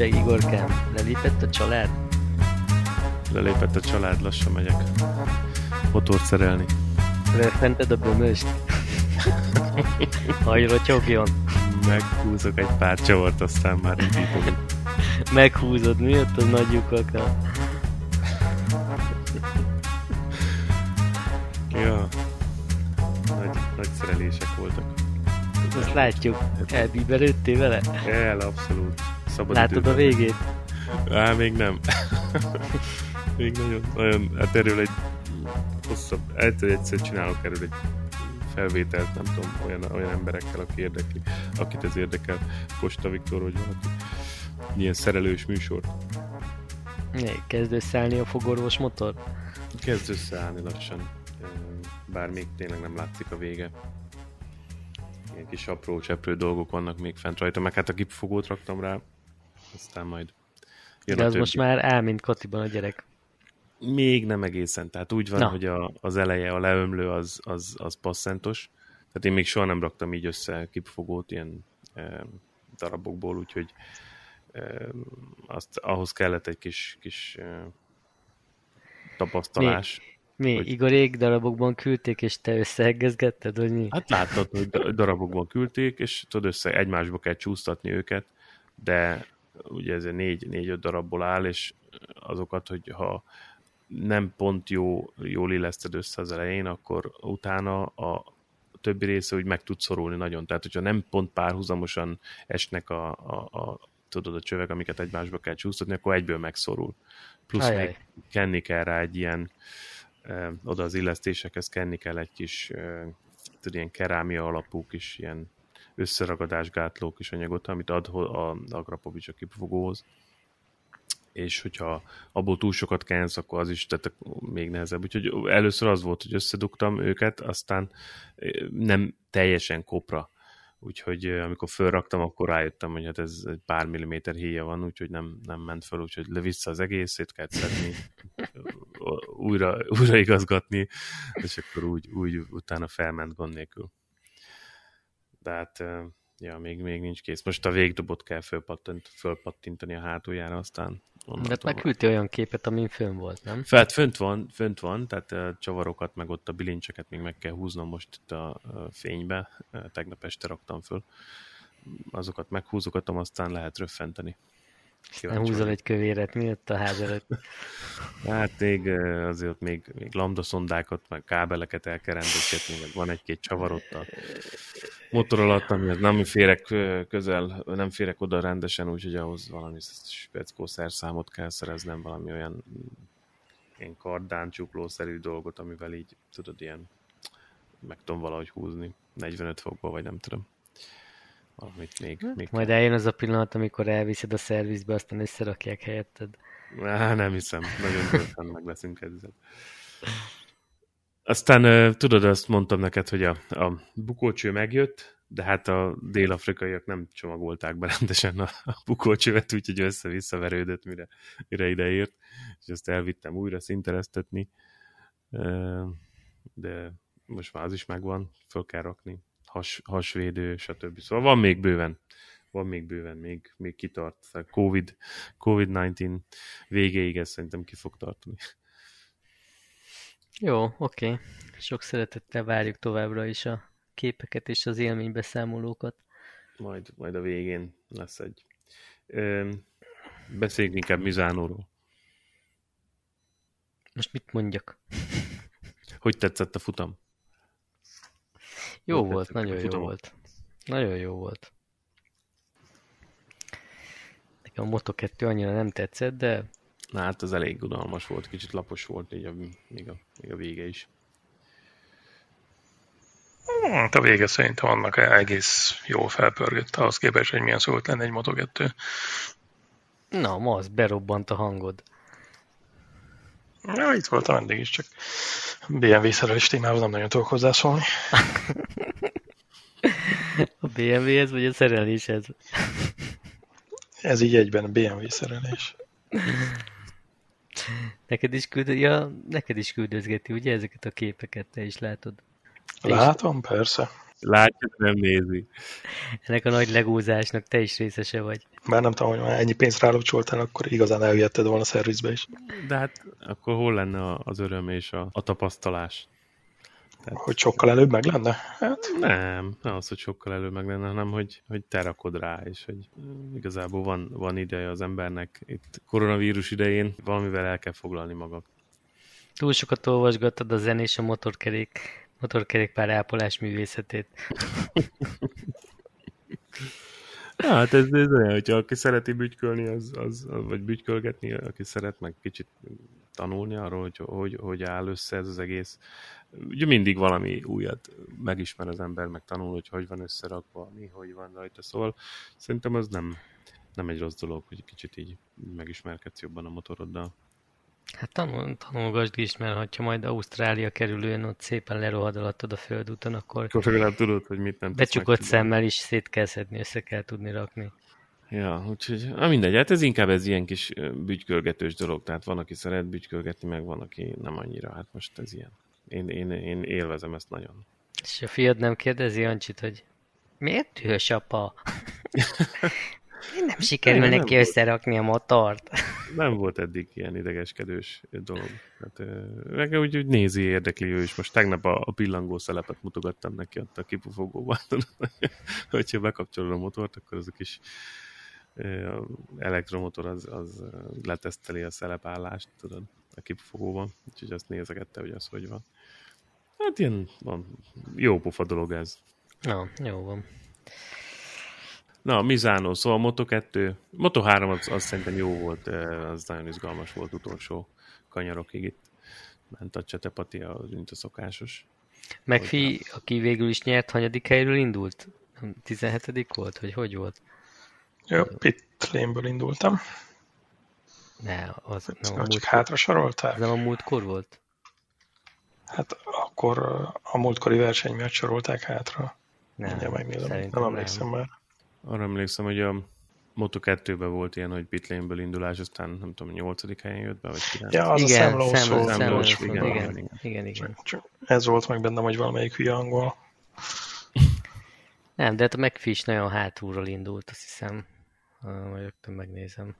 újság, Igorkám? Lelépett a család? Lelépett a család, lassan megyek motort szerelni. Röfented a bömöst? Hajra csogjon. Meghúzok egy pár csavart, aztán már indítom. Meghúzod, mi ott az nagy lyukakra? Ja, nagy, nagy szerelések voltak. Azt látjuk. Elbíberődtél vele? El, abszolút. Szabad Látod a időben. végét? Á, még nem. még nagyon, nagyon, hát erről egy hosszabb, egyszer, egyszer csinálok erről egy felvételt, nem tudom, olyan, olyan emberekkel, aki érdekli, akit ez érdekel, Kosta Viktor, vagy valaki. Ilyen szerelős műsor. Kezd összeállni a fogorvos motor? Kezd összeállni lassan, bár még tényleg nem látszik a vége. Ilyen kis apró, cseprő dolgok vannak még fent rajta, meg hát a gipfogót raktam rá, aztán majd jön De az most már áll, mint Katiban a gyerek. Még nem egészen. Tehát úgy van, Na. hogy a, az eleje, a leömlő az, az, az passzentos. Tehát én még soha nem raktam így össze kipfogót ilyen e, darabokból, úgyhogy e, azt, ahhoz kellett egy kis, kis e, tapasztalás. Mi? Hogy- Igorék darabokban küldték, és te összeheggezgetted, hogy mi? Hát láttad, hogy da- darabokban küldték, és tudod, össze egymásba kell csúsztatni őket, de ugye ez egy négy, négy-öt darabból áll, és azokat, hogy ha nem pont jó, jól illeszted össze az elején, akkor utána a többi része úgy meg tud szorulni nagyon. Tehát, hogyha nem pont párhuzamosan esnek a, a, a tudod, a csövek, amiket egymásba kell csúsztatni, akkor egyből megszorul. Plusz Ajaj. még kenni kell rá egy ilyen eh, oda az illesztésekhez kenni kell egy kis eh, tudod, ilyen kerámia alapú kis ilyen összeragadásgátló kis anyagot, amit ad ho- a Agrapovics a kipufogóhoz. És hogyha abból túl sokat kensz, akkor az is tehát még nehezebb. Úgyhogy először az volt, hogy összedugtam őket, aztán eh, nem teljesen kopra. Úgyhogy eh, amikor fölraktam, akkor rájöttem, hogy hát ez egy pár milliméter híja van, úgyhogy nem, nem ment fel, úgyhogy le vissza az egészét, kell szedni, újra, újra igazgatni, és akkor úgy, úgy utána felment gond nélkül. De hát, eh, ja, még, még nincs kész. Most a végdobot kell fölpattant, fölpattintani a hátuljára, aztán onnantól már küldtél olyan képet, amin fönn volt, nem? Felt, fönt van, fönt van, tehát uh, csavarokat, meg ott a bilincseket még meg kell húznom most itt a fénybe. Tegnap este raktam föl. Azokat meghúzogatom, aztán lehet röffenteni. Nem Kíváncsi húzol egy kövéret, mi ott a ház előtt? Hát még azért ott még, még lambdaszondákat, meg kábeleket el kell rendezgetni, meg van egy-két csavar ott a motor alatt, amihez nem férek közel, nem férek oda rendesen, úgyhogy ahhoz valami speckó szerszámot kell szereznem, valami olyan ilyen kardán csuklószerű dolgot, amivel így tudod ilyen meg tudom valahogy húzni 45 fokba, vagy nem tudom. Valamit még, még Majd eljön az a pillanat, amikor elviszed a szervizbe, aztán összerakják helyetted. Á, nem hiszem, nagyon gyorsan meg leszünk ezzel. Aztán tudod, azt mondtam neked, hogy a, a bukócső megjött, de hát a dél-afrikaiak nem csomagolták be rendesen a, a bukócsövet, úgyhogy össze-vissza verődött, mire, mire ideért, és ezt elvittem újra szintereztetni, de most már az is megvan, föl kell rakni, has, hasvédő, stb. Szóval van még bőven, van még bőven, még, még kitart. Covid, COVID-19 végéig ez szerintem ki fog tartani. Jó, oké. Sok szeretettel várjuk továbbra is a képeket és az élménybeszámolókat. Majd, majd a végén lesz egy. Ö, beszéljünk inkább Mizánóról. Most mit mondjak? Hogy tetszett a futam? Jó Hogy volt, nagyon jó volt. Nagyon jó volt. Nekem a Moto2 annyira nem tetszett, de Na, hát az elég unalmas volt, kicsit lapos volt, így a, még, a, még a vége is. Hát a vége szerintem annak egész jó felpörgött, ahhoz képest, hogy milyen szólít lenne egy Moto2. na, ma az berobbant a hangod. Ja, itt voltam eddig is, csak BMW szerelés témához nem nagyon tudok hozzászólni. A BMW-hez vagy a szereléshez? Ez így egyben BMW szerelés. Neked is, küld, ja, neked is küldözgeti, ugye, ezeket a képeket, te is látod. Látom, persze. Látja, de nem nézi. ennek a nagy legózásnak te is részese vagy. Bár nem tudom, hogy már ennyi pénzt rálocsoltál, akkor igazán elvihetted volna a szervizbe is. De hát akkor hol lenne az öröm és a, a tapasztalás? Tehát... Hogy sokkal előbb meg lenne? Hát... Nem, nem az, hogy sokkal előbb meg lenne, hanem hogy, hogy te rakod rá, és hogy igazából van, van ideje az embernek itt koronavírus idején, valamivel el kell foglalni magad. Túl sokat olvasgattad a zenés a motorkerék, motorkerékpár ápolás művészetét. Hát ez, ez olyan, hogyha aki szereti bütykölni, az, az, vagy bütykölgetni, aki szeret meg kicsit tanulni arról, hogy, hogy, hogy áll össze ez az egész. Ugye mindig valami újat megismer az ember, meg tanul, hogy hogy van összerakva, mi, hogy van rajta. Szóval szerintem az nem, nem egy rossz dolog, hogy kicsit így megismerkedsz jobban a motoroddal. Hát tanul, tanulgasd is, mert ha majd Ausztrália kerülőn ott szépen lerohad alattad a földúton, akkor... Akkor legalább tudod, hogy mit nem Becsukott szemmel is szét kell szedni, össze kell tudni rakni. Ja, úgyhogy, na mindegy, hát ez inkább ez ilyen kis bütykölgetős dolog, tehát van, aki szeret bütykölgetni, meg van, aki nem annyira, hát most ez ilyen. Én, én, én élvezem ezt nagyon. És a fiad nem kérdezi Ancsit, hogy miért dühös apa? Nem sikerül nem, neki nem összerakni volt. a motort. Nem volt eddig ilyen idegeskedős dolog. Hát, meg úgy, úgy nézi, érdekli ő is. Most tegnap a, a pillangó szelepet mutogattam neki ott a kipufogóban. Hogyha bekapcsolod a motort, akkor az a kis elektromotor az, az leteszteli a szelepállást, tudod, a kipufogóban. Úgyhogy azt nézegette, hogy az hogy van. Hát ilyen van, jó pofa dolog ez. Na, jó van. Na, Mizano, szóval Moto 2, Moto 3 az, az szerintem jó volt, az nagyon izgalmas volt utolsó kanyarokig itt. Ment a csetepatia, mint a szokásos. Megfi, aki végül is nyert, hanyadik helyről indult? 17 volt, vagy hogy volt? Jó, pit lane indultam. Ne, az nem a múlt... Csak hátra sorolták? Nem a múltkor volt? Hát akkor a múltkori verseny miatt sorolták hátra. Nem, megnézem. Nem emlékszem nem. már. Arra emlékszem, hogy a Moto2-ben volt ilyen, hogy pitlane indulás, aztán nem tudom, 8. helyen jött be, vagy 9. Ja, az igen, a Sam Lowe igen, igen, igen, igen, igen, igen. Csak ez volt meg bennem, hogy valamelyik hülye angol. Nem, de hát a is nagyon hátulról indult, azt hiszem. Majd rögtön megnézem.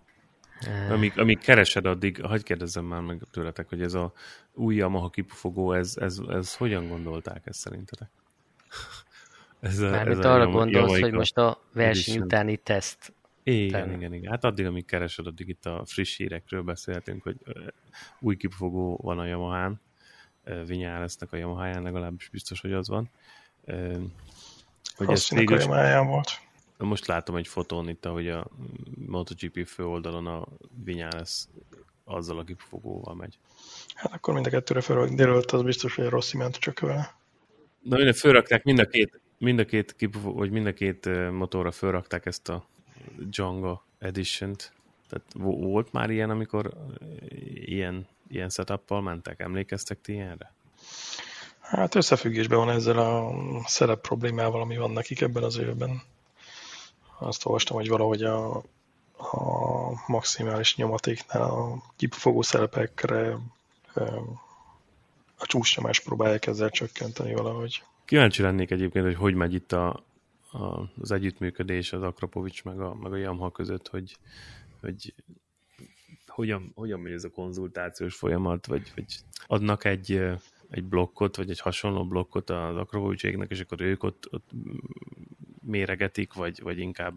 Amíg, amíg keresed addig, hagyd kérdezzem már meg tőletek, hogy ez a új Yamaha kipufogó, ez, ez, ez hogyan gondolták ezt szerintetek? Ez a, Mármint ez arra a gondolsz, hogy most a verseny edition. utáni teszt. Igen, igen, igen. Hát addig, amíg keresed, addig itt a friss hírekről beszélhetünk, hogy új kipufogó van a Yamahán, lesznek a Yamaháján, legalábbis biztos, hogy az van. Hogy ez végül... a volt. Most látom egy fotón itt, ahogy a MotoGP főoldalon a lesz azzal a kipufogóval megy. Hát akkor mind a kettőre feljelölt, az biztos, hogy a Rossi ment csak vele. Na, minden fölrakták mind a két mind a két, vagy mind a két motorra felrakták ezt a Django Edition-t. Tehát volt már ilyen, amikor ilyen, ilyen setup mentek? Emlékeztek ti ilyenre? Hát összefüggésben van ezzel a szerep problémával, ami van nekik ebben az évben. Azt olvastam, hogy valahogy a, a maximális nyomatéknál a kipufogó szerepekre a csúcsnyomást próbálják ezzel csökkenteni valahogy. Kíváncsi lennék egyébként, hogy hogy megy itt a, a, az együttműködés az Akrapovics meg a, meg a Yamaha között, hogy, hogy hogyan, hogyan megy ez a konzultációs folyamat, vagy, vagy adnak egy, egy blokkot, vagy egy hasonló blokkot az Akrapovicséknek, és akkor ők ott, ott méregetik, vagy, vagy inkább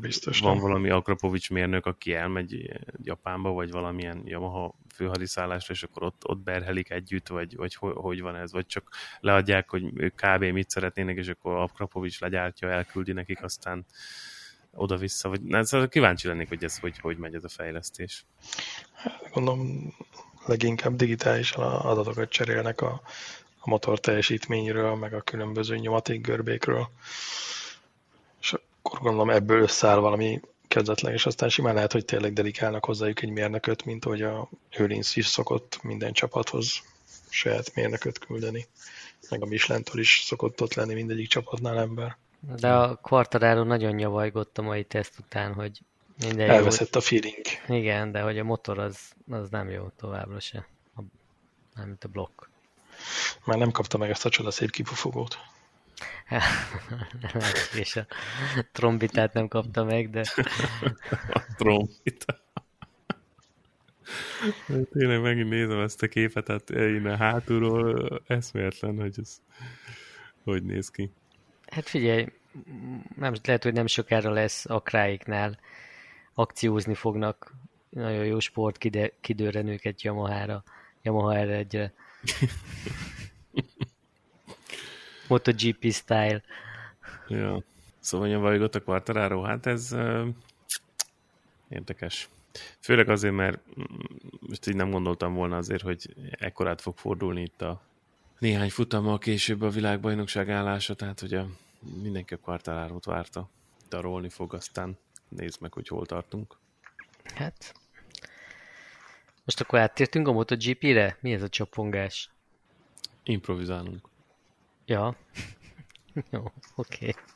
Biztos van nem. valami Akrapovics mérnök, aki elmegy Japánba, vagy valamilyen Yamaha főhadiszállásra, és akkor ott, ott berhelik együtt, vagy, vagy hogy, hogy van ez, vagy csak leadják, hogy ők kb. mit szeretnének, és akkor Akrapovics legyártja, elküldi nekik, aztán oda-vissza, vagy na, szóval kíváncsi lennék, hogy ez hogy, hogy megy ez a fejlesztés. Hát, gondolom leginkább digitálisan adatokat cserélnek a, a motor teljesítményről, meg a különböző nyomatékgörbékről és akkor gondolom ebből összeáll valami kezdetlen, és aztán simán lehet, hogy tényleg dedikálnak hozzájuk egy mérnököt, mint hogy a Őrinsz is szokott minden csapathoz saját mérnököt küldeni. Meg a Michelin-től is szokott ott lenni mindegyik csapatnál ember. De a Quartararo nagyon nyavajgott a mai teszt után, hogy minden Elveszett jó. a feeling. Igen, de hogy a motor az, az nem jó továbbra se. nem, mint a blokk. Már nem kapta meg ezt a csoda szép kipufogót. és a trombitát nem kapta meg, de... A trombita. Tényleg megint nézem ezt a képet, hát én hátulról eszméletlen, hogy ez hogy néz ki. Hát figyelj, nem, lehet, hogy nem sokára lesz akráiknál akciózni fognak nagyon jó sport kide, kidőren őket Yamaha-ra, Yamaha r 1 MotoGP style. Ja. Szóval nyomvajgott a Quartararo, hát ez uh, érdekes. Főleg azért, mert most így nem gondoltam volna azért, hogy ekkorát fog fordulni itt a néhány futammal később a világbajnokság állása, tehát ugye mindenki a Quartararo-t várta. Darolni fog, aztán nézd meg, hogy hol tartunk. Hát, most akkor áttértünk a MotoGP-re? Mi ez a csapongás? Improvizálunk. Ja. Jó, oké. Okay.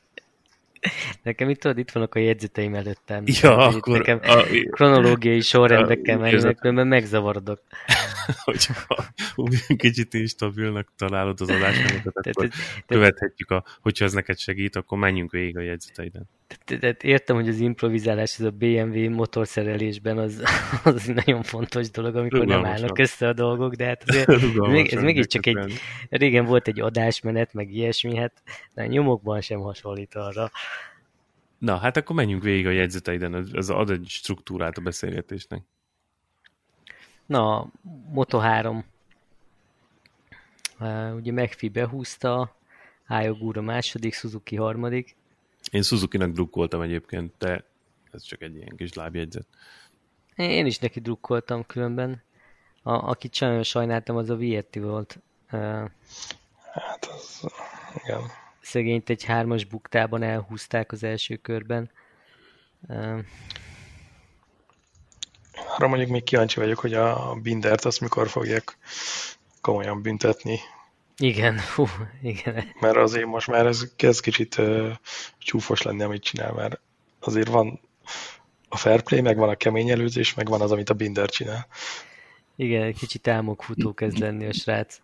Nekem itt tudod, itt vannak a jegyzeteim előttem. Ja, akkor... Nekem a, kronológiai sorrendbe kell menni, mert megzavarodok. Hogyha kicsit instabilnak találod az adásokat, akkor követhetjük, a, hogyha ez neked segít, akkor menjünk végig a jegyzeteiden. Tehát értem, hogy az improvizálás ez a BMW motorszerelésben az, az nagyon fontos dolog, amikor nem állnak össze a dolgok, de hát azért még, ez mégiscsak egy, régen volt egy adásmenet, meg ilyesmi, hát nyomokban sem hasonlít arra. Na, hát akkor menjünk végig a jegyzeteiden, ez ad egy struktúrát a beszélgetésnek. Na, Moto3. Uh, ugye McPhee behúzta, Ayogura második, Suzuki harmadik. Én Suzuki-nak drukkoltam egyébként, de ez csak egy ilyen kis lábjegyzet. Én is neki drukkoltam különben. A, akit nagyon sajnáltam, az a Vietti volt. Uh, hát az, igen. Szegényt egy hármas buktában elhúzták az első körben. Uh, arra mondjuk még kíváncsi vagyok, hogy a Bindert azt mikor fogják komolyan büntetni. Igen, hú, igen. Mert azért most már ez kezd kicsit uh, csúfos lenni, amit csinál, mert azért van a fair play, meg van a kemény előzés, meg van az, amit a Binder csinál. Igen, kicsit álmokfutó kezd lenni a srác.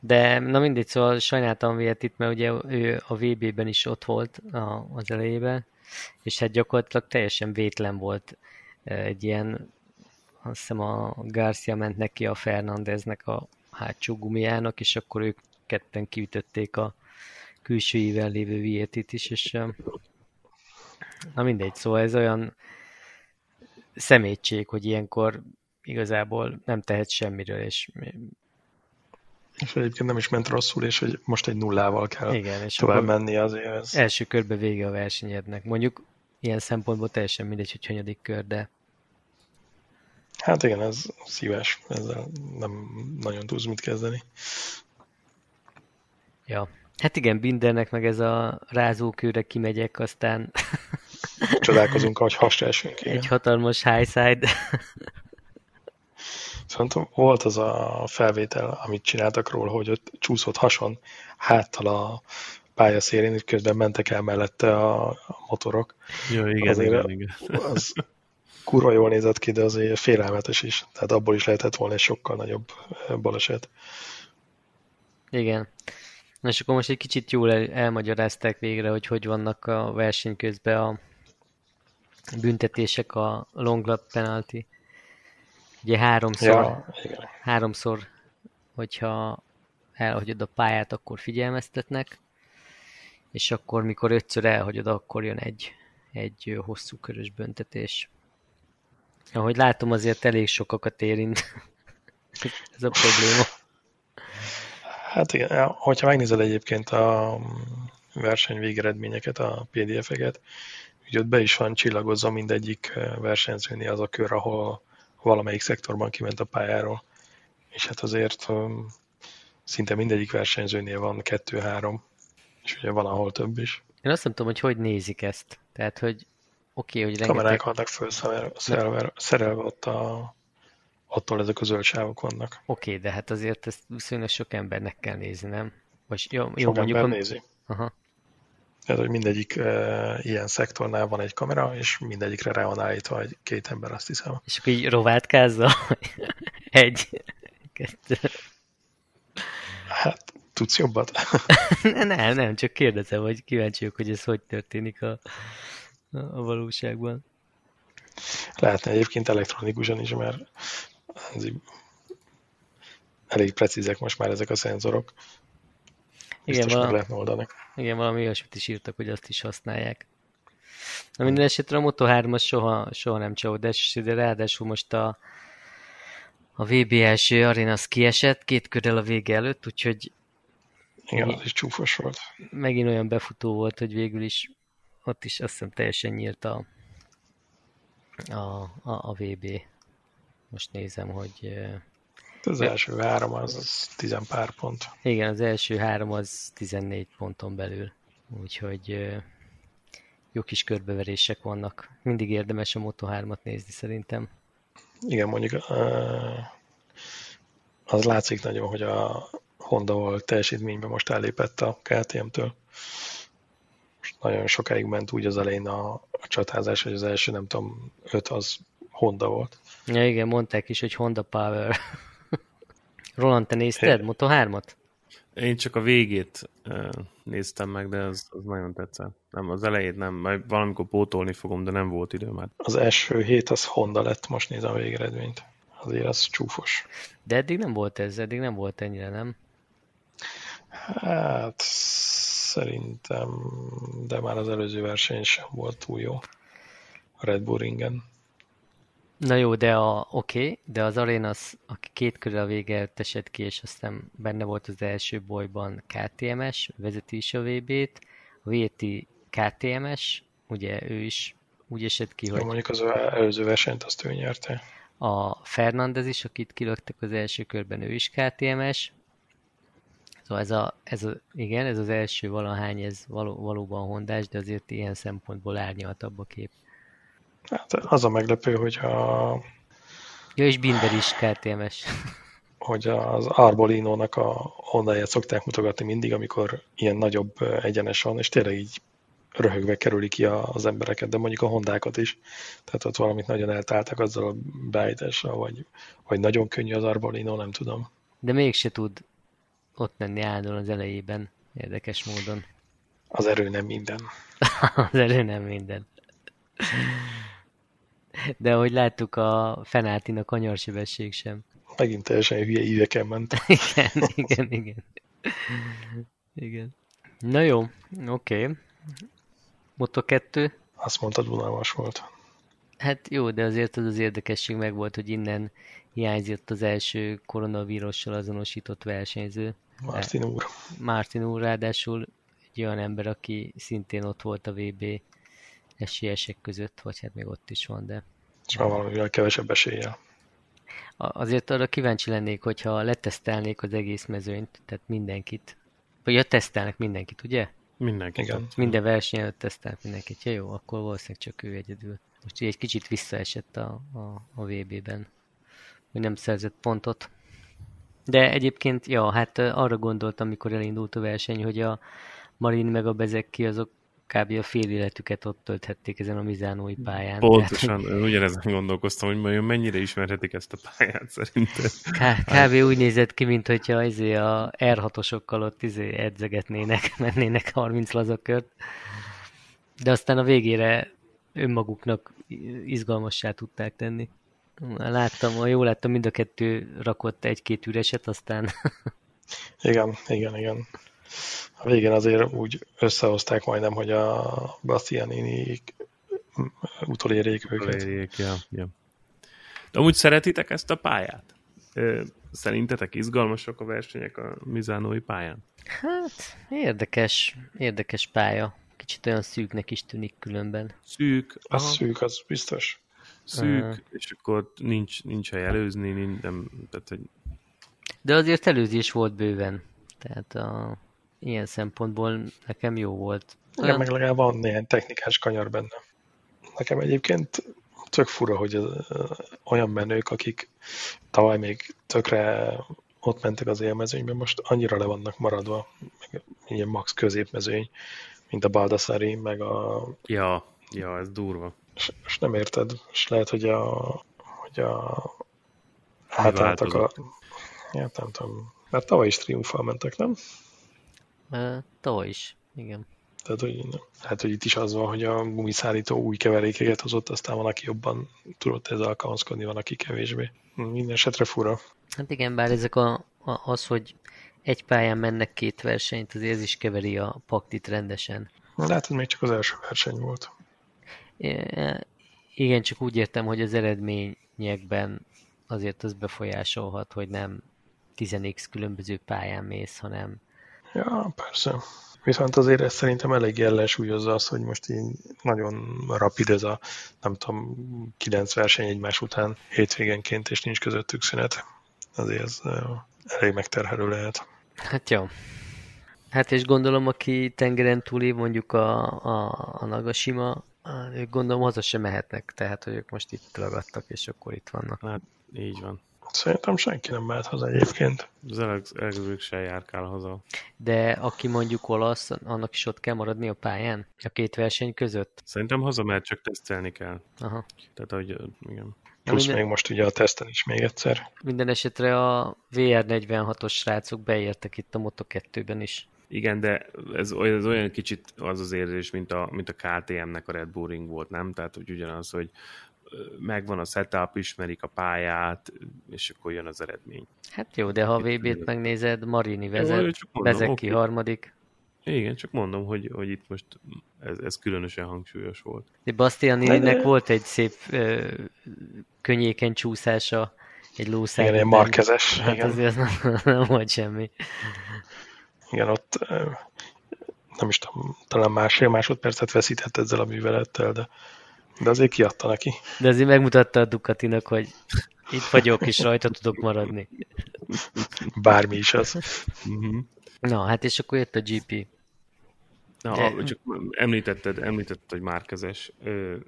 De na mindegy, szóval sajnáltam itt, mert ugye ő a VB-ben is ott volt a, az elejében, és hát gyakorlatilag teljesen vétlen volt egy ilyen, azt hiszem a Garcia ment neki a Fernandeznek a hátsó gumiának, és akkor ők ketten kiütötték a külsőivel lévő Vietit is, és na mindegy, szóval ez olyan szemétség, hogy ilyenkor igazából nem tehet semmiről, és és egyébként nem is ment rosszul, és hogy most egy nullával kell Igen, és tovább menni azért. Ez... Első körbe vége a versenyednek. Mondjuk ilyen szempontból teljesen mindegy, hogy hanyadik kör, de... Hát igen, ez szíves, ezzel nem nagyon tudsz mit kezdeni. Ja. Hát igen, Bindernek meg ez a rázókőre kimegyek, aztán... Csodálkozunk, ahogy hasra esünk. Egy hatalmas high side. Szerintem volt az a felvétel, amit csináltak róla, hogy ott csúszott hason háttal a pályaszélén, és közben mentek el mellette a, a motorok. Jó, igen, azért igen, igen. Az kurva jól nézett ki, de azért félelmetes is. Tehát abból is lehetett volna egy sokkal nagyobb baleset. Igen. Na és akkor most egy kicsit jól elmagyarázták végre, hogy hogy vannak a verseny közben a büntetések, a long lap penalty Ugye háromszor, ja, háromszor, hogyha elhagyod a pályát, akkor figyelmeztetnek, és akkor, mikor ötször elhagyod, akkor jön egy, egy hosszú körös büntetés. Ahogy látom, azért elég sokakat érint ez a probléma. Hát igen, hogyha megnézed egyébként a verseny végeredményeket, a PDF-eket, úgy ott be is van csillagozva mindegyik versenyzőnél az a kör, ahol valamelyik szektorban kiment a pályáról. És hát azért um, szinte mindegyik versenyzőnél van kettő-három, és ugye van, ahol több is. Én azt nem tudom, hogy hogy nézik ezt. Tehát, hogy oké, okay, hogy rengeteg... Kamerák vannak föl szerelve, szerelve ott a, attól ezek a zöld sávok vannak. Oké, okay, de hát azért ezt viszonylag sok embernek kell nézni, nem? Vagy jó, jó sok mondjuk ember a... nézi. Aha. Tehát, hogy mindegyik e, ilyen szektornál van egy kamera, és mindegyikre rá van állítva egy két ember, azt hiszem. És akkor így rovátkázza? egy, kettő. Hát Tudsz jobbat? nem, nem, csak kérdezem, hogy kíváncsi vagyok, hogy ez hogy történik a, a valóságban. Lehetne egyébként elektronikusan is, mert elég precízek most már ezek a szenzorok. Biztos igen, meg lehetne oldani. Igen, valami olyasmit is írtak, hogy azt is használják. Na minden esetre a Moto3-as soha, soha nem csalódás, de ráadásul most a, a VB első arena az kiesett két körrel a vége előtt, úgyhogy igen, az is csúfos volt. Megint olyan befutó volt, hogy végül is ott is azt hiszem teljesen nyílt a, a, a, a VB. Most nézem, hogy... Az első három az, az 10 pár pont. Igen, az első három az 14 ponton belül. Úgyhogy jó kis körbeverések vannak. Mindig érdemes a Moto3-at nézni szerintem. Igen, mondjuk az látszik nagyon, hogy a Honda volt teljesítményben most ellépett a KTM-től. Most nagyon sokáig ment úgy az elején a, a csatázás, hogy az első, nem tudom, öt az Honda volt. Ja igen, mondták is, hogy Honda Power. Roland, te nézted Moto3-at? Én csak a végét néztem meg, de az, az nagyon tetszett. Nem, az elejét nem, majd valamikor pótolni fogom, de nem volt idő már. Az első hét az Honda lett, most nézem a végeredményt. Azért az csúfos. De eddig nem volt ez, eddig nem volt ennyire, nem? Hát szerintem, de már az előző verseny sem volt túl jó a Red Bull ringen. Na jó, de a, oké, okay, de az Arenas, aki két körül a vége esett ki, és aztán benne volt az első bolyban KTMS, vezeti is a VB-t, a VT KTMS, ugye ő is úgy esett ki, hogy... Mondjuk az előző versenyt azt ő nyerte. A Fernandez is, akit kilöktek az első körben, ő is KTMS. Szóval ez, a, ez a, igen, ez az első valahány, ez való, valóban hondás, de azért ilyen szempontból árnyaltabb a kép. Hát az a meglepő, hogy a... Ja, és Binder is KTMS. Hogy az Arbolino-nak a hondáját szokták mutogatni mindig, amikor ilyen nagyobb egyenes van, és tényleg így röhögve kerüli ki az embereket, de mondjuk a hondákat is. Tehát ott valamit nagyon eltáltak azzal a beállítással, vagy, vagy nagyon könnyű az Arbolino, nem tudom. De mégse tud ott menni állandóan az elejében, érdekes módon. Az erő nem minden. az erő nem minden. De ahogy láttuk, a Fenátin kanyarsebesség sem. Megint teljesen hülye íveken ment. igen, igen, igen. Igen. Na jó, oké. Okay. Moto 2. Azt mondtad, unalmas volt. Hát jó, de azért az az érdekesség meg volt, hogy innen hiányzott az első koronavírussal azonosított versenyző. Martin úr. Martin úr ráadásul egy olyan ember, aki szintén ott volt a VB esélyesek között, vagy hát még ott is van, de... Csak valamivel kevesebb eséllyel. Azért arra kíváncsi lennék, hogyha letesztelnék az egész mezőnyt, tehát mindenkit. Vagy ja, tesztelnek mindenkit, ugye? Mindenkit. Igen. Minden verseny előtt tesztelnek mindenkit. Ja, jó, akkor valószínűleg csak ő egyedül. Most egy kicsit visszaesett a, a, a VB-ben, hogy nem szerzett pontot. De egyébként, ja, hát arra gondoltam, amikor elindult a verseny, hogy a Marin meg a Bezekki azok kb. a fél életüket ott tölthették ezen a Mizánói pályán. Pontosan, Tehát, ugyanezen gondolkoztam, hogy majd mennyire ismerhetik ezt a pályát szerintem. Kb. úgy nézett ki, mint hogyha izé a R6-osokkal ott izé edzegetnének, mennének 30 lazakört. De aztán a végére önmaguknak izgalmassá tudták tenni. Láttam, ha jól láttam, mind a kettő rakott egy-két üreset, aztán... igen, igen, igen a végén azért úgy összehozták majdnem, hogy a Bastianini utolérjék őket. Utolérjék, ja, ja. De amúgy szeretitek ezt a pályát? Szerintetek izgalmasak a versenyek a Mizánói pályán? Hát, érdekes, érdekes pálya. Kicsit olyan szűknek is tűnik különben. Szűk. Az aha. szűk, az biztos. Szűk, uh, és akkor nincs, nincs hely előzni, nincs, nem, tehát, hogy... De azért előzés volt bőven. Tehát a, ilyen szempontból nekem jó volt. Igen, meg legalább van néhány technikás kanyar benne. Nekem egyébként tök fura, hogy az, olyan menők, akik tavaly még tökre ott mentek az élmezőnyben, most annyira le vannak maradva, meg ilyen max középmezőny, mint a Baldassari, meg a... Ja, ja, ez durva. És, és nem érted, és lehet, hogy a, hogy a átálltak a... Ja, nem tudom, mert tavaly is triumfal mentek, nem? Tavaly is, igen. Tehát, hogy, hát, hogy itt is az van, hogy a gumiszállító új keverékeket hozott, aztán van, aki jobban tudott ez alkalmazkodni, van, aki kevésbé. Minden esetre fura. Hát igen, bár ezek a, a, az, hogy egy pályán mennek két versenyt, azért ez is keveri a paktit rendesen. Látod, még csak az első verseny volt. Igen, csak úgy értem, hogy az eredményekben azért az befolyásolhat, hogy nem 10x különböző pályán mész, hanem... Ja, persze. Viszont azért ez szerintem elég ellensúlyozza az, hogy most így nagyon rapid ez a, nem tudom, kilenc verseny egymás után hétvégenként, és nincs közöttük szünet. Azért ez elég megterhelő lehet. Hát jó. Hát és gondolom, aki tengeren túli, mondjuk a, a, a Nagashima, ők gondolom haza sem mehetnek, tehát hogy ők most itt ragadtak, és akkor itt vannak. Hát így van. Szerintem senki nem mehet haza egyébként. Az előzők se járkál haza. De aki mondjuk olasz, annak is ott kell maradni a pályán? A két verseny között? Szerintem haza mehet, csak tesztelni kell. Aha. Tehát, hogy igen. Plusz minden... még most ugye a teszten is még egyszer. Minden esetre a VR46-os srácok beértek itt a Moto2-ben is. Igen, de ez, ez olyan kicsit az az érzés, mint a, mint a KTM-nek a Red Bull Ring volt, nem? Tehát, hogy ugyanaz, hogy megvan a setup, ismerik a pályát, és akkor jön az eredmény. Hát jó, de ha a VB-t megnézed, Marini vezet, vezet ki harmadik. Igen, csak mondom, hogy, hogy itt most ez, ez különösen hangsúlyos volt. De Bastianininek de... volt egy szép ö, könnyéken csúszása, egy lószág. Igen, egy markezes. Hát igen. azért az nem, nem volt semmi. Igen, ott nem is tudom, talán másfél másodpercet veszített ezzel a művelettel, de de azért kiadta neki. De azért megmutatta a Ducatinak, hogy itt vagyok, és rajta tudok maradni. Bármi is az. Uh-huh. Na, hát és akkor jött a GP. Na, De... csak említetted, említetted, hogy Márkezes.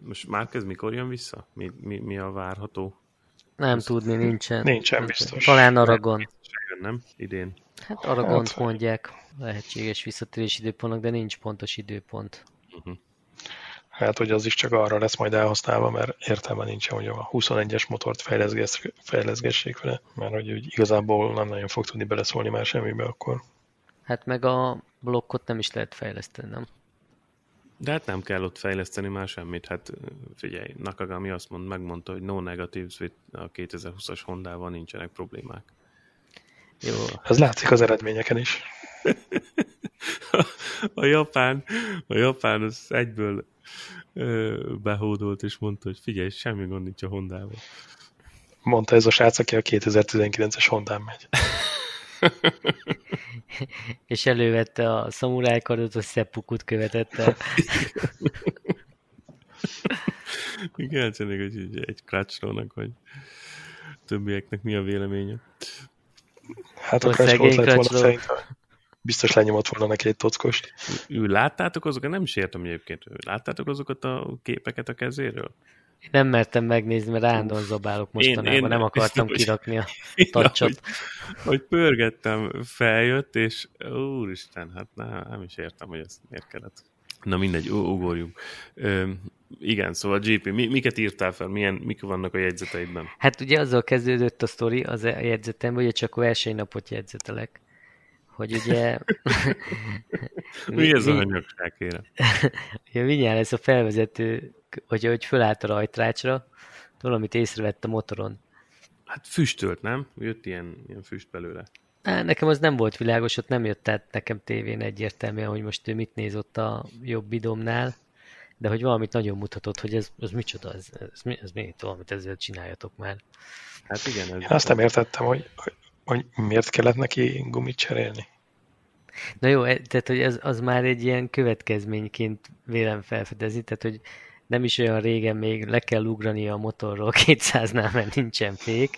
Most Márkez mikor jön vissza? Mi, mi, mi a várható? Nem Most... tudni, nincsen. Nincsen biztos. Talán Aragon. Nem? Idén. Hát Aragont hát... mondják lehetséges visszatérés időpontnak, de nincs pontos időpont. Uh-huh. Hát, hogy az is csak arra lesz majd elhasználva, mert értelme nincsen, hogy a 21-es motort fejleszgessék vele, mert hogy úgy igazából nem nagyon fog tudni beleszólni már semmibe akkor. Hát meg a blokkot nem is lehet fejleszteni, nem? De hát nem kell ott fejleszteni már semmit. Hát figyelj, Nakagami azt mond, megmondta, hogy no negatives a 2020-as Honda-val nincsenek problémák. Jó. Ez látszik az eredményeken is. a, a japán, a japán az egyből behódolt, és mondta, hogy figyelj, semmi gond nincs a Hondával. Mondta ez a srác, aki a 2019-es Hondán megy. és elővette a szamurájkardot, a szeppukut követette. Kíváncsi hogy egy krácslónak, hogy többieknek mi a véleménye. Hát a krácsló lett volna szerintem biztos lenyomott volna neki egy tockost. Ő láttátok azokat? Nem is értem egyébként. Láttátok azokat a képeket a kezéről? Én nem mertem megnézni, mert állandóan zabálok mostanában, én, én, nem akartam én, kirakni a tacsot. Hogy, hogy pörgettem, feljött, és úristen, hát nem, nem is értem, hogy ezt miért kellett. Na mindegy, ugorjunk. Ö, igen, szóval GP, mi, miket írtál fel? Milyen, mik vannak a jegyzeteidben? Hát ugye azzal kezdődött a sztori, az a jegyzetem, hogy csak versenynapot jegyzetelek hogy ugye... mi ez a anyagság, kérem? ugye mindjárt ez a felvezető, hogy, hogy fölállt a rajtrácsra, valamit észrevett a motoron. Hát füstölt, nem? Jött ilyen, ilyen füst belőle. Á, nekem az nem volt világos, ott nem jött át nekem tévén egyértelműen, hogy most ő mit néz ott a jobb bidomnál, de hogy valamit nagyon mutatott, hogy ez, ez micsoda, ez, ez, ez, ez még valamit ezzel csináljatok már. Hát igen. Ez Én azt nem értettem, hogy, hogy, hogy miért kellett neki gumit cserélni. Na jó, e, tehát hogy ez, az már egy ilyen következményként vélem felfedezni, tehát hogy nem is olyan régen még le kell ugrani a motorról 200-nál, mert nincsen fék,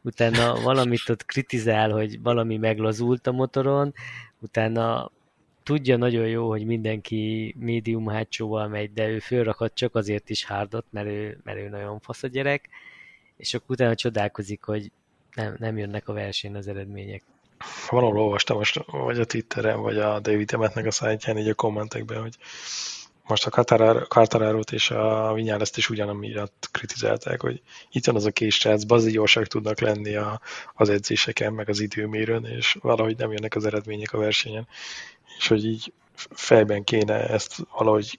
utána valamit ott kritizál, hogy valami meglazult a motoron, utána tudja nagyon jó, hogy mindenki médium hátsóval megy, de ő fölrakhat csak azért is hardot, mert ő, mert ő nagyon fasz a gyerek, és akkor utána csodálkozik, hogy nem, nem jönnek a versenyen az eredmények valahol olvastam most, vagy a Twitteren, vagy a David Emmetnek a szájtján, így a kommentekben, hogy most a Cartarárot és a Vinyáleszt is ugyanamiatt kritizálták, hogy itt van az a kis srác, bazi gyorsak tudnak lenni a, az edzéseken, meg az időmérőn, és valahogy nem jönnek az eredmények a versenyen. és hogy így fejben kéne ezt valahogy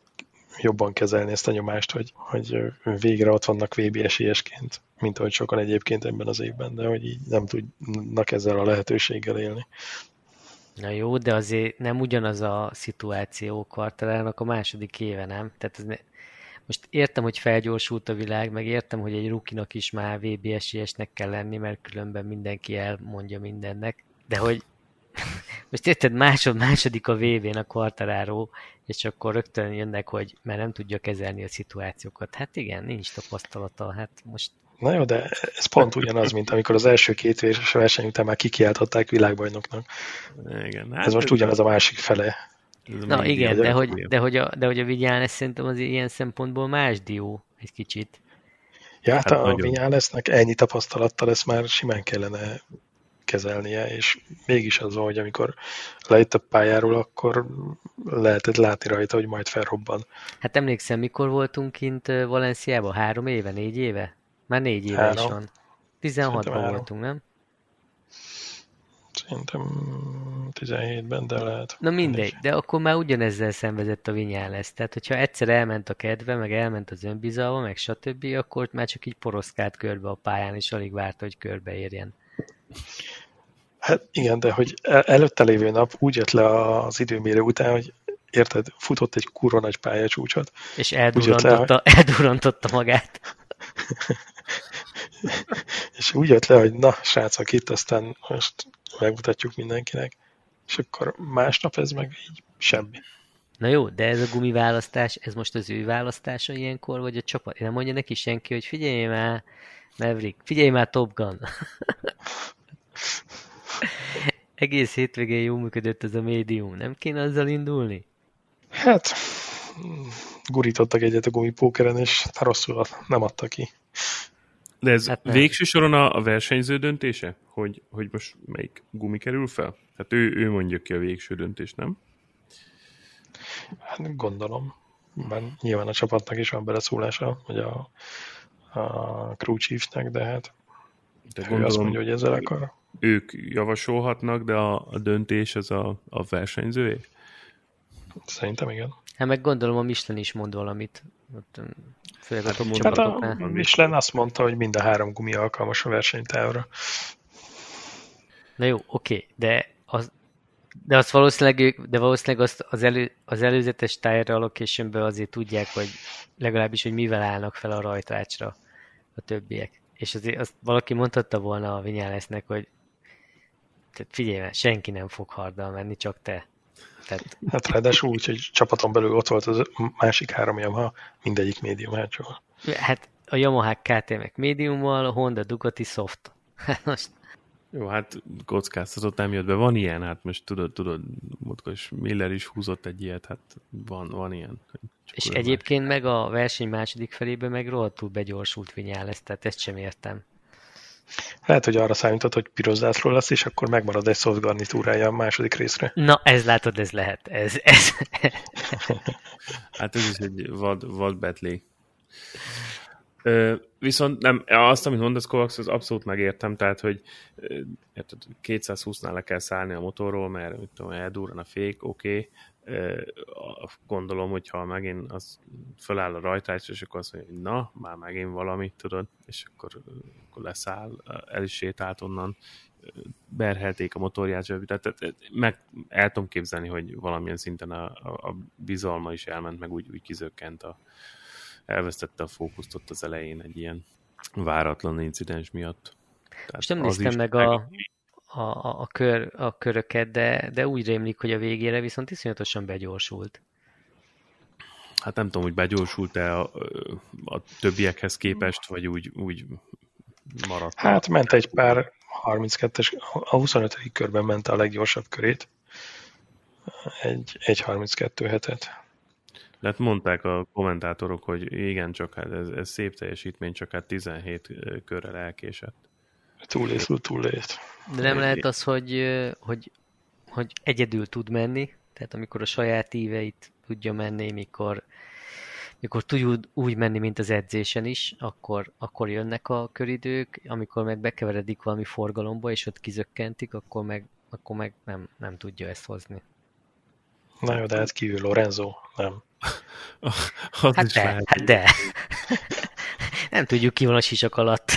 jobban kezelni ezt a nyomást, hogy, hogy végre ott vannak VB esélyesként, mint ahogy sokan egyébként ebben az évben, de hogy így nem tudnak ezzel a lehetőséggel élni. Na jó, de azért nem ugyanaz a szituáció Quartarának a második éve, nem? Tehát ez ne... most értem, hogy felgyorsult a világ, meg értem, hogy egy rukinak is már VB esélyesnek kell lenni, mert különben mindenki elmondja mindennek, de hogy most érted, másod, második a VB-n a Quartararo, és akkor rögtön jönnek, hogy mert nem tudja kezelni a szituációkat. Hát igen, nincs tapasztalata, hát most... Na jó, de ez pont ugyanaz, mint amikor az első két verseny után már kikiáltották világbajnoknak. Igen. Hát ez most ugyanaz a másik fele. Na igen, de hogy, de, hogy a, de hogy a Vinyales szerintem az ilyen szempontból más dió egy kicsit. Ja, hát, hát a Vinyalesnek ennyi tapasztalattal ezt már simán kellene kezelnie, és mégis az van, hogy amikor lejött a pályáról, akkor lehetett látni rajta, hogy majd felrobban. Hát emlékszem, mikor voltunk kint Valenciában? Három éve, négy éve? Már négy éve három. is van. 16-ban voltunk, nem? Szerintem 17-ben, de lehet. Na mindegy, mindegy, de akkor már ugyanezzel szenvedett a lesz. Tehát, hogyha egyszer elment a kedve, meg elment az önbizalma, meg stb., akkor már csak így poroszkált körbe a pályán, és alig várta, hogy körbeérjen. Hát igen, de hogy előtte lévő nap úgy jött le az időmérő után, hogy érted, futott egy kurva nagy pályacsúcsot. És eldurantotta, le, eldurantotta magát. és úgy jött le, hogy na, srácok, itt aztán most megmutatjuk mindenkinek. És akkor másnap ez meg így semmi. Na jó, de ez a gumiválasztás, ez most az ő választása ilyenkor, vagy a csapat? Nem mondja neki senki, hogy figyelj már, Maverick, figyelj már Top Gun. Egész hétvégén jó működött ez a médium. Nem kéne azzal indulni? Hát, gurítottak egyet a gumipókeren, és rosszul nem adta ki. De ez hát végső soron a, a versenyző döntése? Hogy, hogy most melyik gumi kerül fel? Hát ő, ő mondja ki a végső döntést, nem? Hát gondolom. Bár nyilván a csapatnak is van beleszólása, vagy a, a crew chiefnek, de hát de ő gondolom, azt mondja, hogy ezzel akar ők javasolhatnak, de a, a döntés az a, a versenyzőé? Szerintem igen. Hát meg gondolom a Michelin is mond valamit. Ott, főleg hát, a, hát a Michelin azt mondta, hogy mind a három gumi alkalmas a versenytávra. Na jó, oké, de az, de azt valószínűleg, de valószínűleg azt az, elő, az előzetes tire allocation azért tudják, hogy legalábbis, hogy mivel állnak fel a rajtrácsra a többiek. És azért azt valaki mondhatta volna a Vinyálesznek, hogy tehát figyelj, mert senki nem fog harddal menni, csak te. Tehát... Hát ráadásul úgy, hogy csapaton belül ott volt az másik három Yamaha, mindegyik médium hátsó. Hát a Yamaha KTM-ek médiummal, a Honda Ducati soft. Hát most... Jó, hát kockáztatott nem jött be. Van ilyen, hát most tudod, tudod, és Miller is húzott egy ilyet, hát van, van ilyen. Csak és egyébként más. meg a verseny második felében meg rohadtul begyorsult Vinyál lesz, tehát ezt sem értem. Lehet, hogy arra számított, hogy pirozzátról lesz, és akkor megmarad egy szoft garnitúrája a második részre. Na, ez látod, ez lehet. Ez, ez. hát ez is egy vad, vad betli. Viszont nem, azt, amit mondasz, Kovacs, az abszolút megértem, tehát, hogy érted, 220-nál le kell szállni a motorról, mert mit tudom, eldurran a fék, oké, okay, gondolom, hogyha megint az föláll a rajtás, és akkor azt mondja, hogy na, már megint valamit tudod, és akkor, akkor leszáll, el is sétált onnan, berhelték a motorját, tehát, tehát meg el tudom képzelni, hogy valamilyen szinten a, a, a bizalma is elment, meg úgy, úgy kizökkent a, elvesztette a fókuszt ott az elején egy ilyen váratlan incidens miatt. Tehát Most nem néztem meg a, a, a, kör, a köröket, de, de úgy rémlik, hogy a végére viszont iszonyatosan begyorsult. Hát nem tudom, hogy begyorsult-e a, a többiekhez képest, vagy úgy, úgy maradt. Hát ment egy pár 32-es, a 25. körben ment a leggyorsabb körét. Egy, egy 32 hetet. De hát mondták a kommentátorok, hogy igen, csak hát ez, ez szép teljesítmény, csak hát 17 körrel elkésett. Túlészül túlét. De nem lehet az, hogy, hogy, hogy egyedül tud menni, tehát amikor a saját íveit tudja menni, mikor, mikor tud úgy menni, mint az edzésen is, akkor, akkor jönnek a köridők, amikor meg bekeveredik valami forgalomba, és ott kizökkentik, akkor meg, akkor meg nem, nem tudja ezt hozni. Na jó, de hát kívül Lorenzo, nem. Az hát, de, lehet, hát de. nem tudjuk ki van a sisak alatt.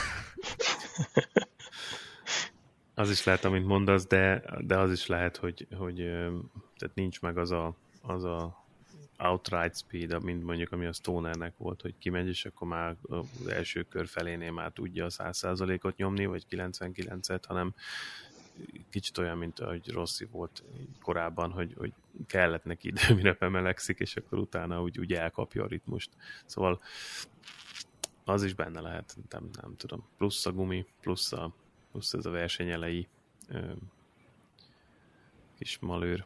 az is lehet, amit mondasz, de, de az is lehet, hogy, hogy tehát nincs meg az a, az a outright speed, mint mondjuk ami a Stonernek volt, hogy kimegy, és akkor már az első kör felénél már tudja a 100%-ot nyomni, vagy 99-et, hanem kicsit olyan, mint ahogy Rossi volt korábban, hogy, hogy kellett neki idő, mire bemelegszik, és akkor utána úgy, úgy elkapja a ritmust. Szóval az is benne lehet, nem, nem tudom. Plusz a gumi, plusz, a, plusz ez a versenyelei kis malőr.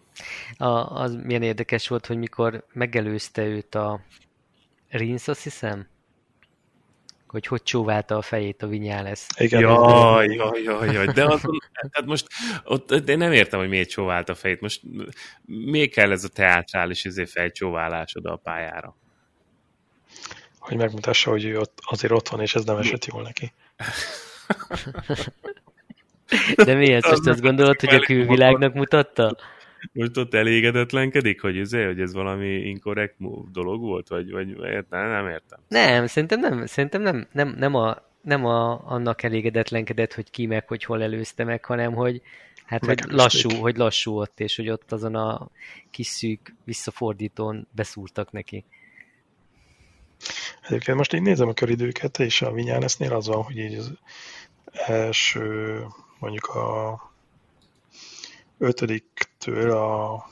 A, az milyen érdekes volt, hogy mikor megelőzte őt a Rinsz, azt hiszem, hogy hogy csóválta a fejét a lesz. Igen. Jaj, jaj, jaj, jaj, de az, hát most ott, de nem értem, hogy miért csóvált a fejét. Most miért kell ez a teátrális izé fejcsóválás oda a pályára? Hogy megmutassa, hogy ő ott, azért ott van, és ez nem esett jól neki. De miért? Most azt gondolod, hogy a külvilágnak mutatta? Most ott elégedetlenkedik, hogy ez, hogy ez valami inkorrekt dolog volt? Vagy, vagy nem, nem értem. Nem, szerintem nem, szerintem nem, nem, nem, a, nem a, annak elégedetlenkedett, hogy ki meg, hogy hol előzte meg, hanem hogy hát hogy lassú, hogy lassú ott, és hogy ott azon a kis szűk visszafordítón beszúrtak neki. Egyébként most így nézem a köridőket, és a Vinyánesznél az van, hogy így az első mondjuk a ötödiktől a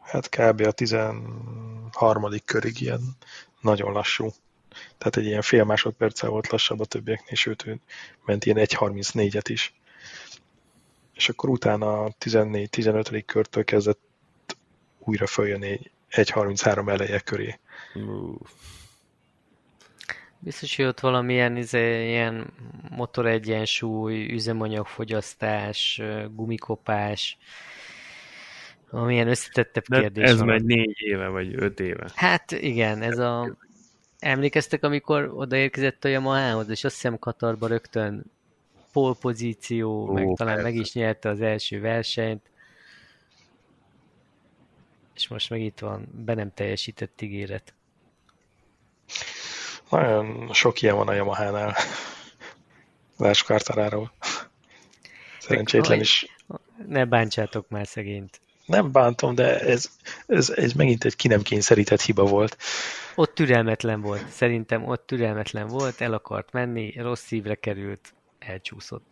hát kb. a 13. körig ilyen nagyon lassú. Tehát egy ilyen fél másodperccel volt lassabb a többieknél, sőt ő ment ilyen 1.34-et is. És akkor utána a 14-15. körtől kezdett újra följönni 1.33 eleje köré. Uh. Biztos, hogy ott valamilyen izé, ilyen motoregyensúly, üzemanyagfogyasztás, gumikopás, amilyen összetettebb De kérdés ez van. megy négy éve, vagy öt éve. Hát igen, ez a... Emlékeztek, amikor odaérkezett a Yamahához, és azt hiszem Katarba rögtön polpozíció, Ó, meg talán persze. meg is nyerte az első versenyt. És most meg itt van, be nem teljesített ígéret. Nagyon sok ilyen van a Yamaha-nál. Láss Kartaráról. Szerencsétlen is. Ne bántsátok már szegényt. Nem bántom, de ez, ez, ez megint egy ki nem kényszerített hiba volt. Ott türelmetlen volt. Szerintem ott türelmetlen volt, el akart menni, rossz szívre került, elcsúszott.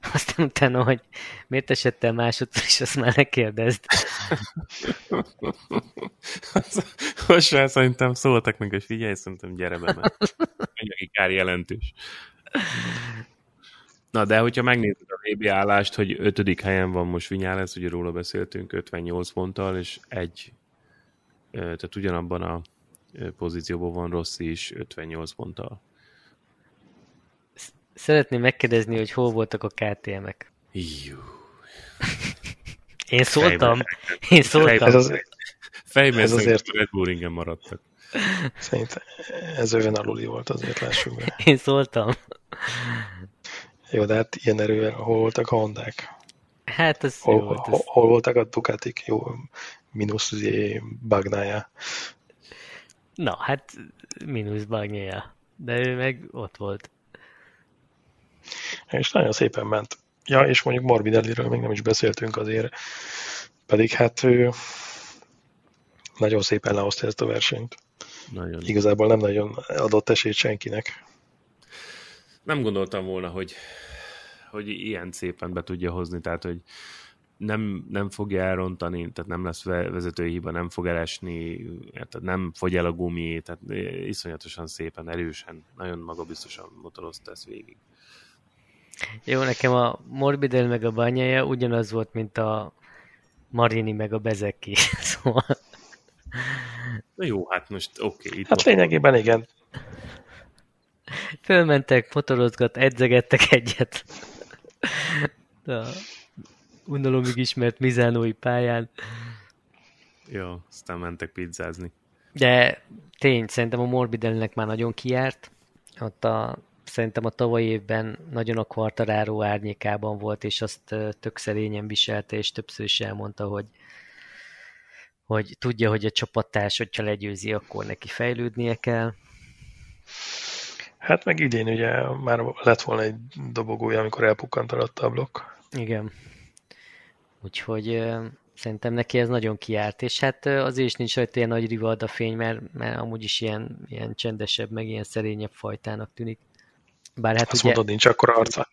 Aztán utána, hogy miért esett el másodszor is, azt már ne kérdezd. Most már szerintem szóltak meg, hogy figyelj, szerintem gyere be, mert kár jelentős. Na, de hogyha megnézed a VB állást, hogy ötödik helyen van most lesz, ugye róla beszéltünk, 58 ponttal, és egy, tehát ugyanabban a pozícióban van Rossi is 58 ponttal. Szeretném megkérdezni, hogy hol voltak a KTM-ek. Jú. Én szóltam. Én szóltam. Ez, az, fejben ez azért Red Bull ingen maradtak. Szerintem ez övön aluli volt azért, lássuk be. Én szóltam. Jó, de hát ilyen erővel hol voltak a Hondák? Hát ez hol, jó volt. Hol, hol voltak a Ducatik? Jó, mínusz bagnája. Na, hát mínusz bagnája. De ő meg ott volt. És nagyon szépen ment. Ja, és mondjuk Morbidelliről még nem is beszéltünk azért, pedig hát ő nagyon szépen lehozta ezt a versenyt. Nagyon. Igazából nem nagyon adott esélyt senkinek. Nem gondoltam volna, hogy, hogy ilyen szépen be tudja hozni, tehát hogy nem, nem fogja elrontani, tehát nem lesz vezetői hiba, nem fog elesni, tehát nem fogy el a gumi, tehát iszonyatosan szépen, erősen, nagyon magabiztosan motorozta ezt végig. Jó, nekem a Morbidel meg a bányája ugyanaz volt, mint a Marini meg a Bezeki. Szóval... Na jó, hát most oké. Okay, hát lényegében igen. Fölmentek, motorozgat, edzegettek egyet. A unalomig ismert Mizánói pályán. Jó, aztán mentek pizzázni. De tény, szerintem a Morbidelnek már nagyon kiárt. Ott a szerintem a tavalyi évben nagyon a kvartaráró árnyékában volt, és azt tök szerényen viselte, és többször is elmondta, hogy, hogy tudja, hogy a csapattárs, hogyha legyőzi, akkor neki fejlődnie kell. Hát meg idén ugye már lett volna egy dobogója, amikor elpukkant alatta a blokk. Igen. Úgyhogy szerintem neki ez nagyon kiárt, és hát azért is nincs rajta ilyen nagy rivalda fény, mert, mert amúgy is ilyen, ilyen csendesebb, meg ilyen szerényebb fajtának tűnik. Bár hát Azt ugye, mondod, nincs akkor arca.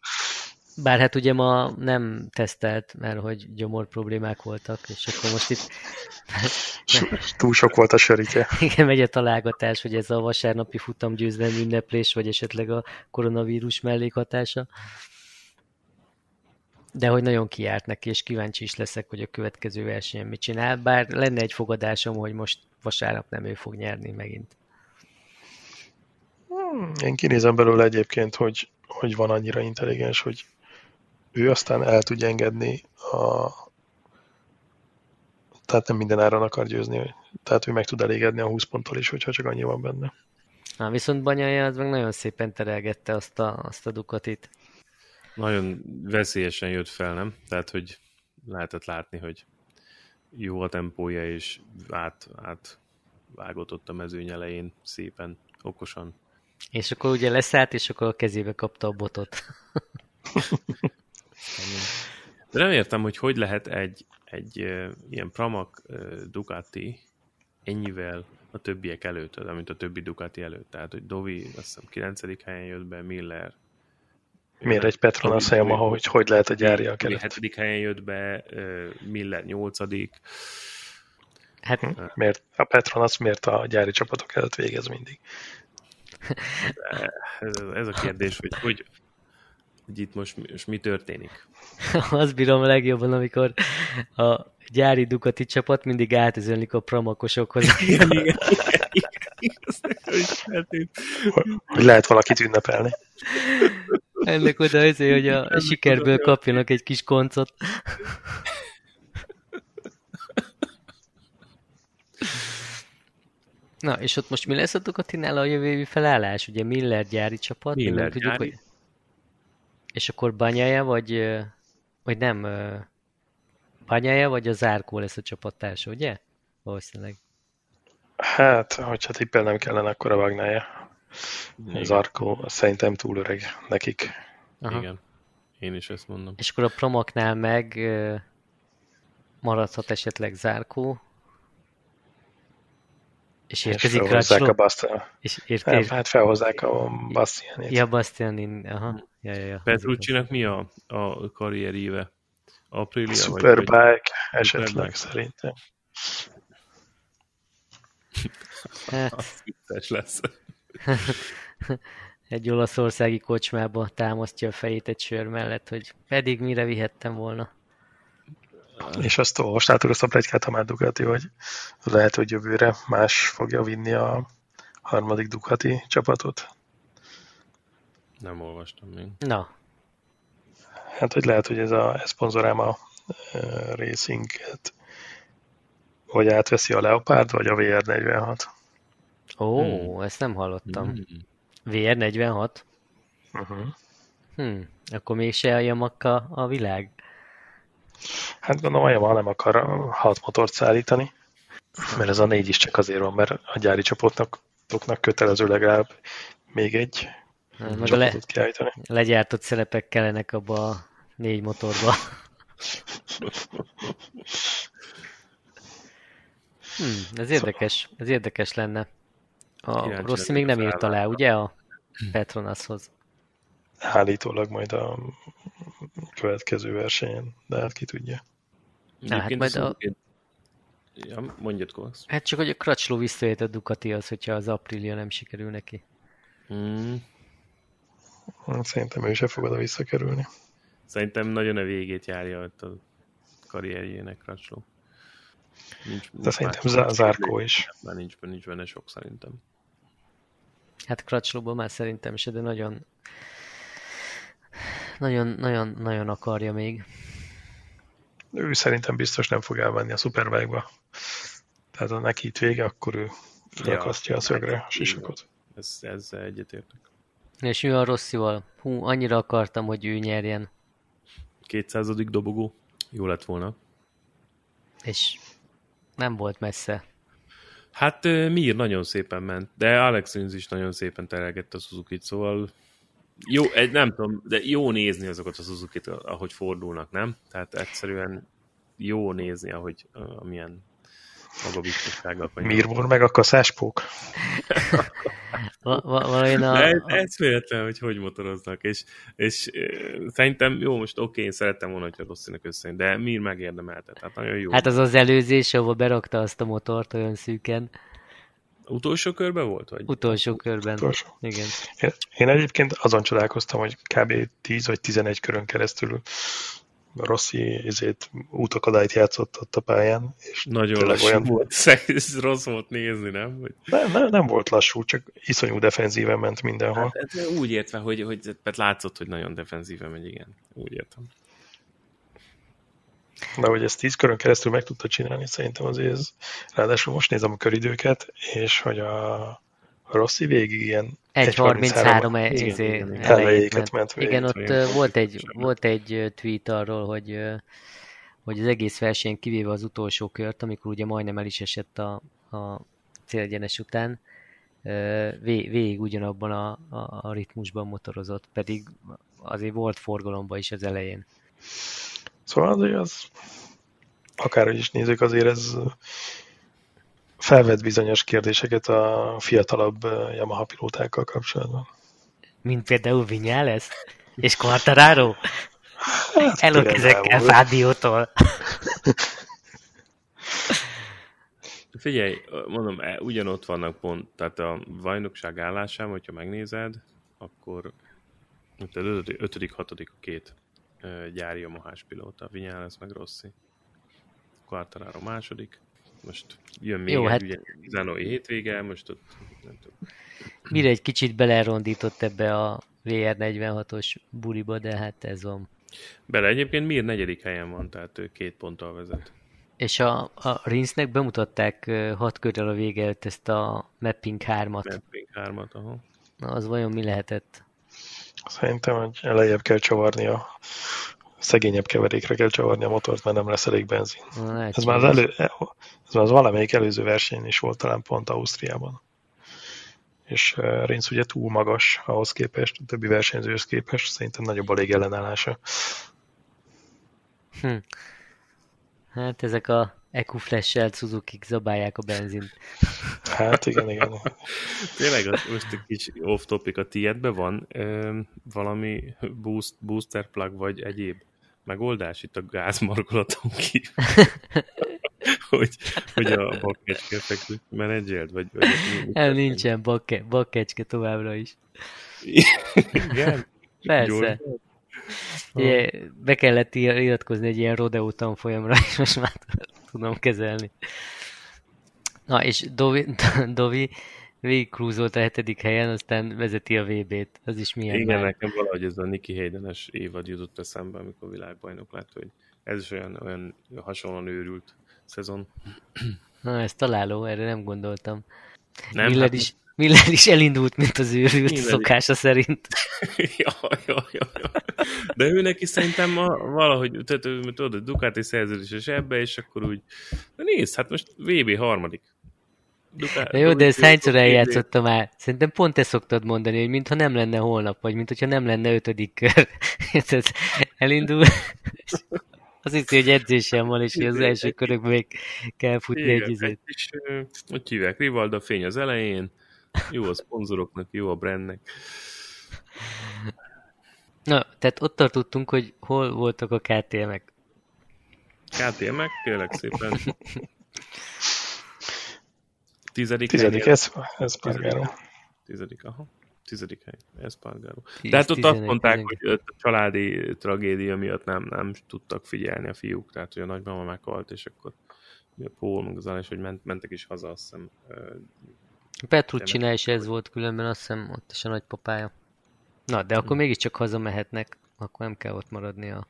Bár hát ugye ma nem tesztelt, mert hogy gyomor problémák voltak, és akkor most itt... Túl sok volt a sörítje. Igen, megy a találgatás, hogy ez a vasárnapi futamgyőzelem ünneplés, vagy esetleg a koronavírus mellékhatása. De hogy nagyon kiárt neki, és kíváncsi is leszek, hogy a következő versenyen mit csinál, bár lenne egy fogadásom, hogy most vasárnap nem ő fog nyerni megint. Én kinézem belőle egyébként, hogy, hogy van annyira intelligens, hogy ő aztán el tudja engedni a... Tehát nem minden áron akar győzni. Tehát ő meg tud elégedni a 20 ponttal is, hogyha csak annyi van benne. Na, viszont Banyaja az meg nagyon szépen terelgette azt a, azt a Ducatit. Nagyon veszélyesen jött fel, nem? Tehát, hogy lehetett látni, hogy jó a tempója, és át, át vágott ott a mezőny elején szépen, okosan. És akkor ugye leszállt, és akkor a kezébe kapta a botot. De nem értem, hogy hogy lehet egy, egy uh, ilyen Pramac uh, Ducati ennyivel a többiek előtt, mint a többi Ducati előtt. Tehát, hogy Dovi azt hiszem 9. helyen jött be, Miller Miért egy Petronas a Yamaha, hogy hogy lehet a gyári a? 7. helyen jött be, Miller 8. Hát, miért, a Petronas miért a gyári csapatok előtt végez mindig? Ez, ez a kérdés, hogy, hogy, hogy itt most, most mi történik? Azt bírom a legjobban, amikor a gyári Ducati csapat mindig átüzönlik a pramakosokhoz. Igen, igen, igen. Hogy lehet valakit ünnepelni. Ennek oda azért, hogy a sikerből kapjanak egy kis koncot. Na, és ott most mi lesz a Ducatinál a jövő évi felállás? Ugye Miller gyári csapat? Miller tudjuk, gyári. Hogy... És akkor Banyája, vagy, vagy nem, Banyája, vagy a Zárkó lesz a csapattársa, ugye? Valószínűleg. Hát, hogyha tippelnem kellene, akkor a Vagnája. Zarkó szerintem túl öreg nekik. Aha. Igen, én is ezt mondom. És akkor a promoknál meg maradhat esetleg Zárkó, és érkezik és felhozzák a Bastian. És érkezik... Nem, hát felhozzák a Bastianit. Ja, Bastianin, aha. Ja, ja, ja. Petrucci-nak mi a, a karrieríve? Aprilia? Superbike, vagy, esetleg Superbike. szerintem. Hát. Az lesz. egy olaszországi kocsmába támasztja a fejét egy sör mellett, hogy pedig mire vihettem volna. És azt olvastátok azt a plegykát, ha már Ducati, hogy lehet, hogy jövőre más fogja vinni a harmadik Ducati csapatot? Nem olvastam még. Na. Hát, hogy lehet, hogy ez a szponzoráma racing vagy átveszi a Leopard, vagy a VR46. Ó, hmm. ezt nem hallottam. Hmm. VR46? Uh-huh. Hmm. Akkor mégse a Yamaha a világ? Hát gondolom a Yamaha nem akar hat motort szállítani, mert ez a négy is csak azért van, mert a gyári csapatnak kötelező legalább még egy meg a le, kiállítani. legyártott szerepek kellenek abba a négy motorba. hmm, ez érdekes, ez érdekes lenne. A Rossi még nem írta le, ugye, a Petronashoz? Állítólag majd a következő versenyen, de hát ki tudja. Na, hát majd a... Ja, mondjad, Kovacs. Hát csak, hogy a Crutchlow visszajött a Ducati az, hogyha az Aprilia nem sikerül neki. Hmm. Szerintem ő se fog oda visszakerülni. Szerintem nagyon a végét járja ott a karrierjének Crutchlow. Nincs, De szerintem Zárkó is. Már nincs, nincs benne sok szerintem. Hát Crutchlowból már szerintem se, de nagyon nagyon, nagyon, nagyon akarja még. Ő szerintem biztos nem fog elvenni a Superbike-ba. Tehát ha neki itt vége, akkor ő rakasztja ja, a szögre a sisakot. Ez, ezzel egyetértek. És mi a Rosszival? Hú, annyira akartam, hogy ő nyerjen. 200. dobogó. Jó lett volna. És nem volt messze. Hát Mir nagyon szépen ment, de Alex Rins is nagyon szépen terelgette a Suzuki-t, szóval jó, egy, nem tudom, de jó nézni azokat a suzuki ahogy fordulnak, nem? Tehát egyszerűen jó nézni, ahogy amilyen magabiztossággal. Mirmor meg a kaszáspók. va, va, a... De ez véletlen, hogy hogy motoroznak, és, és szerintem jó, most oké, én szerettem volna, hogyha Rosszinak összejön, de Mir megérdemelte, tehát nagyon jó. Hát az az előzés, ahol berakta azt a motort olyan szűken. Utolsó körben volt? Vagy? Utolsó körben. Utolsó. Igen. Én, én egyébként azon csodálkoztam, hogy kb. 10 vagy 11 körön keresztül Rossi ezért útakadályt játszott ott a pályán. És Nagyon lassú olyan... volt, ez rossz volt nézni, nem? Hogy... Nem, nem, nem volt lassú, csak iszonyú defenzíven ment mindenhol. Hát, hát úgy értve, hogy, hogy hát látszott, hogy nagyon defenzíven megy, igen. Úgy értem. De hogy ezt tíz körön keresztül meg tudta csinálni, szerintem azért ez, ráadásul most nézem a köridőket, és hogy a Rossi végig ilyen 1.33 e- izé elejét ment. végig. Igen, ott volt egy, volt egy tweet arról, hogy hogy az egész verseny kivéve az utolsó kört, amikor ugye majdnem el is esett a, a célegyenes után, vég, végig ugyanabban a, a, a ritmusban motorozott, pedig azért volt forgalomba is az elején. Szóval azért az, akárhogy is nézzük, azért ez felvet bizonyos kérdéseket a fiatalabb Yamaha pilótákkal kapcsolatban. Mint például Vinyales és Quartararo? Hát, Elok ezekkel Fádiótól. Figyelj, mondom, e, ugyanott vannak pont, tehát a vajnokság állásán, hogyha megnézed, akkor 5 hatodik a két gyári a mohás pilóta, Vinyales meg Rossi. Quartararo második, most jön még Jó, egy hát... ugye, Zanoi hétvége, most ott nem tudom. Mire egy kicsit belerondított ebbe a VR46-os buriba, de hát ez van. Bele egyébként Mir negyedik helyen van, tehát ő két ponttal vezet. És a, a Rinsnek bemutatták hat körrel a vége előtt ezt a Mapping 3-at. Mapping 3-at, aha. Na, az vajon mi lehetett? Szerintem, hogy elejjebb kell csavarni a szegényebb keverékre kell csavarni a motort, mert nem lesz elég benzin. Na, ez, már az elő, ez már az valamelyik előző verseny is volt talán pont Ausztriában. És uh, Rinsz ugye túl magas ahhoz képest, a többi versenyzőhöz képest, szerintem nagyobb a légellenállása. Hm. Hát ezek a EQ-flash-el suzuki zabálják a benzint. Hát igen, igen. Tényleg most egy kis off-topic a tiédben van ö, valami boost, booster plug vagy egyéb megoldás itt a gázmargolaton kívül? hogy, hogy a bakkecske fekvőt menedzselt? Vagy, vagy El nincsen bakke, bakkecske továbbra is. Igen? Persze. Ugye, be kellett iratkozni egy ilyen rodeo tanfolyamra, és most már tudom kezelni. Na, és Dovi, Dovi végig a hetedik helyen, aztán vezeti a VB-t. Az is milyen Igen, már. nekem valahogy ez a Niki Hayden-es évad jutott eszembe, amikor világbajnok lett, hogy ez is olyan, olyan hasonlóan őrült szezon. Na, ez találó, erre nem gondoltam. Nem, Miller, hát... is, Miller is elindult, mint az őrült Miller szokása is. szerint. ja, ja, ja, ja. De ő neki szerintem a, valahogy, tehát tudod, Ducati szerződéses ebbe, és akkor úgy, de nézd, hát most VB harmadik. Ducati, de jó, de ezt hányszor eljátszottam már. Szerintem pont ezt szoktad mondani, hogy mintha nem lenne holnap, vagy mintha nem lenne ötödik kör. elindul, az hiszi, hogy edzésem van, és hogy az első körökben még kell futni Igen, egy izét. És, hogy hívják, Rivalda fény az elején, jó a szponzoroknak, jó a brandnek. Na, tehát ott tartottunk, hogy hol voltak a KTM-ek. KTM-ek, kérlek szépen. Tizedik, Tizedik ez, ez Pargaro. Tizedik, aha. Tizedik hely, ez Pargaro. Tehát ott azt mondták, hogy a családi tragédia miatt nem, nem tudtak figyelni a fiúk, tehát hogy a nagymama meghalt, és akkor a Paul, meg az hogy ment, mentek is haza, azt hiszem. Petrucci is ez volt különben, azt hiszem ott is a nagypapája. Na, de akkor hmm. mégiscsak hazamehetnek, akkor nem kell ott maradni a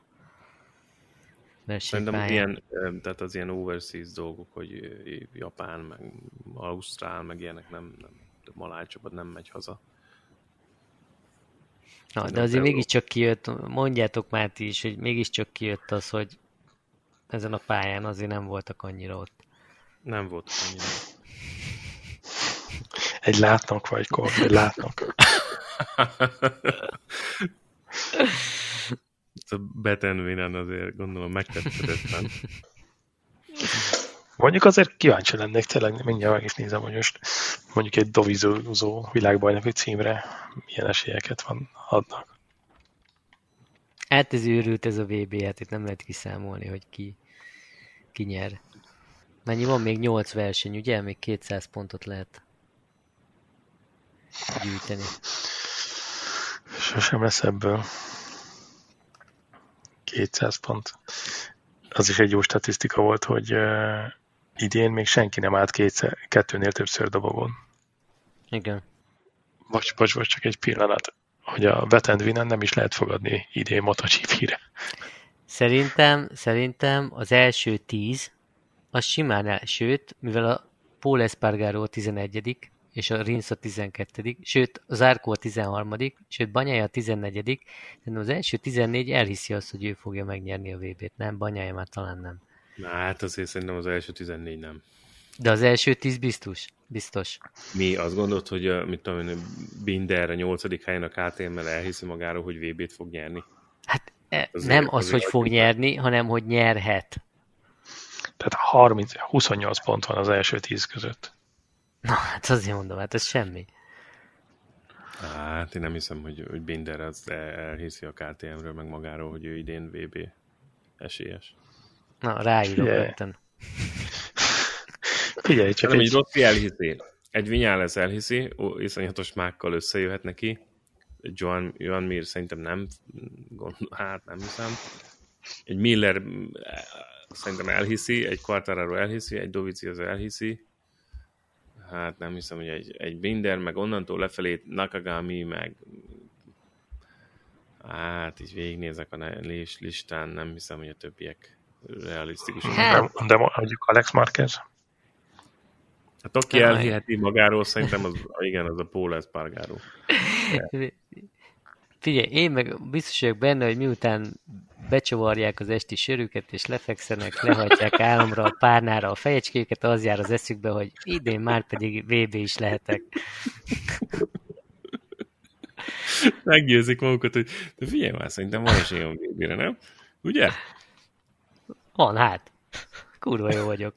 Szerintem ilyen, tehát az ilyen overseas dolgok, hogy Japán, meg Ausztrál, meg ilyenek nem, nem maláj csapat nem megy haza. Na, de azért mégiscsak kijött, mondjátok már ti is, hogy mégiscsak kijött az, hogy ezen a pályán azért nem voltak annyira ott. Nem volt annyira. Egy látnak vagy, kor, egy látnak. a Betenvinen azért gondolom megtetszedetlen. Mondjuk azért kíváncsi lennék, tényleg mindjárt meg is nézem, hogy most mondjuk egy dovizózó világbajnoki címre milyen esélyeket van, adnak. Hát ez őrült ez a VB, hát itt nem lehet kiszámolni, hogy ki, ki nyer. Mennyi van? Még 8 verseny, ugye? Még 200 pontot lehet gyűjteni. Sosem lesz ebből 200 pont. Az is egy jó statisztika volt, hogy uh, idén még senki nem állt kétszer, kettőnél többször dobogon. Igen. Bocs, bocs, bocs, csak egy pillanat, hogy a Wet Winen nem is lehet fogadni idén MotoGP-re. Szerintem, szerintem az első tíz, az simán el, sőt, mivel a Paul Espargaro a 11 és a Rins a 12 sőt, az Árkó a 13 sőt, Banyája a 14 de az első 14 elhiszi azt, hogy ő fogja megnyerni a VB-t, nem? Banyája már talán nem. Na hát azért szerintem az első 14 nem. De az első 10 biztos. Biztos. Mi azt gondolt, hogy mit tudom én, Binder a 8. helyen a KTM-mel elhiszi magáról, hogy VB-t fog nyerni? Hát e, azért, nem az, hogy fog nyerni, hanem hogy nyerhet. Tehát 30, 28 pont van az első 10 között. Na, hát azért mondom, hát ez semmi. Hát én nem hiszem, hogy, hogy Binder az elhiszi a KTM-ről, meg magáról, hogy ő idén VB esélyes. Na, ráírok yeah. ötten. Figyelj, csak nem, egy... Rossi elhiszi. Egy lesz elhiszi, iszonyatos mákkal összejöhet neki. Joan, Joan Mir szerintem nem, gond, hát nem hiszem. Egy Miller szerintem elhiszi, egy Quartararo elhiszi, egy Dovici az elhiszi. Hát nem hiszem, hogy egy, egy Binder, meg onnantól lefelé Nakagami, meg hát így végignézek a listán, nem hiszem, hogy a többiek realisztikus. Hát. De, de mondjuk Alex Marquez? Hát aki elhiheti magáról, szerintem az, igen, az a Paul Espargaro. Figyelj, én meg biztos vagyok benne, hogy miután becsavarják az esti sörüket, és lefekszenek, lehagyják álomra a párnára a fejecskéket, az jár az eszükbe, hogy idén már pedig VB is lehetek. Meggyőzik magukat, hogy de figyelj már, szerintem van esélyem VB-re, nem? Ugye? Van, hát. Kurva jó vagyok.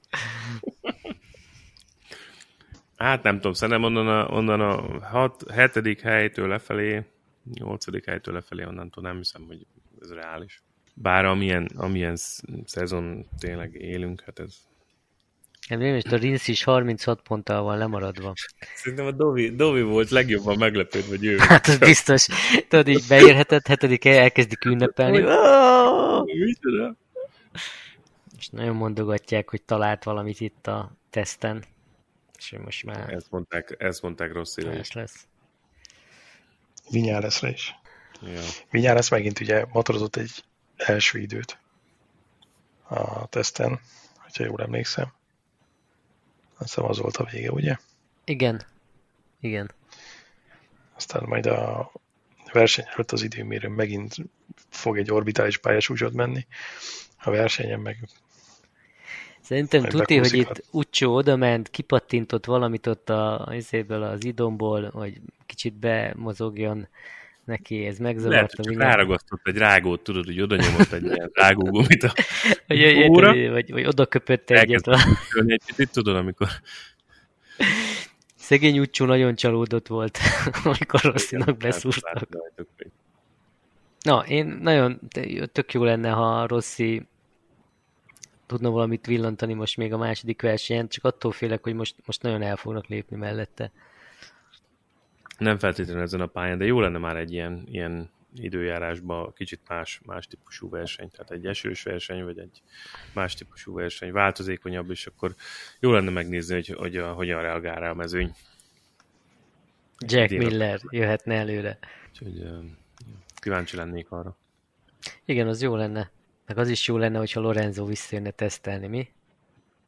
Hát nem tudom, szerintem onnan a, onnan a hat, hetedik helytől lefelé, nyolcadik helytől lefelé, onnantól nem hiszem, hogy ez reális. Bár amilyen, amilyen szezon tényleg élünk, hát ez... Nem, nem, és a Rinsz is 36 ponttal van lemaradva. Szerintem a Dovi, Dovi volt legjobban meglepődve, hogy ő. Hát az biztos. Tudod, így beérhetett, hetedik elkezdik ünnepelni. És nagyon mondogatják, hogy talált valamit itt a teszten. És most már... Ezt mondták, ezt mondták rossz lesz. Vinyáreszre is. Ja. Vinyáresz megint ugye motorozott egy első időt a teszten, hogyha jól emlékszem. Azt hiszem az volt a vége, ugye? Igen. Igen. Aztán majd a verseny előtt az időmérő megint fog egy orbitális pályasúcsot menni. A versenyen meg Szerintem tuti, hogy itt Ucsó oda ment, kipattintott valamit ott a, izéből az idomból, hogy kicsit bemozogjon neki, ez megzavarta. Lehet, hogy ráragasztott egy rágót, tudod, hogy oda nyomott egy ilyen rágógumit a vagy, óra. Vagy, vagy oda köpött egyet. egy picit, tudod, amikor... Szegény Ucsó nagyon csalódott volt, amikor Rosszinak beszúrtak. Na, én nagyon tök jó lenne, ha Rossi tudna valamit villantani most még a második versenyen, csak attól félek, hogy most, most nagyon el fognak lépni mellette. Nem feltétlenül ezen a pályán, de jó lenne már egy ilyen, ilyen időjárásban kicsit más, más típusú verseny, tehát egy esős verseny, vagy egy más típusú verseny, változékonyabb, és akkor jó lenne megnézni, hogy, hogy a, hogyan reagál rá a mezőny. Jack Miller jöhetne előre. Úgyhogy kíváncsi lennék arra. Igen, az jó lenne. Meg az is jó lenne, hogyha Lorenzo visszajönne tesztelni, mi?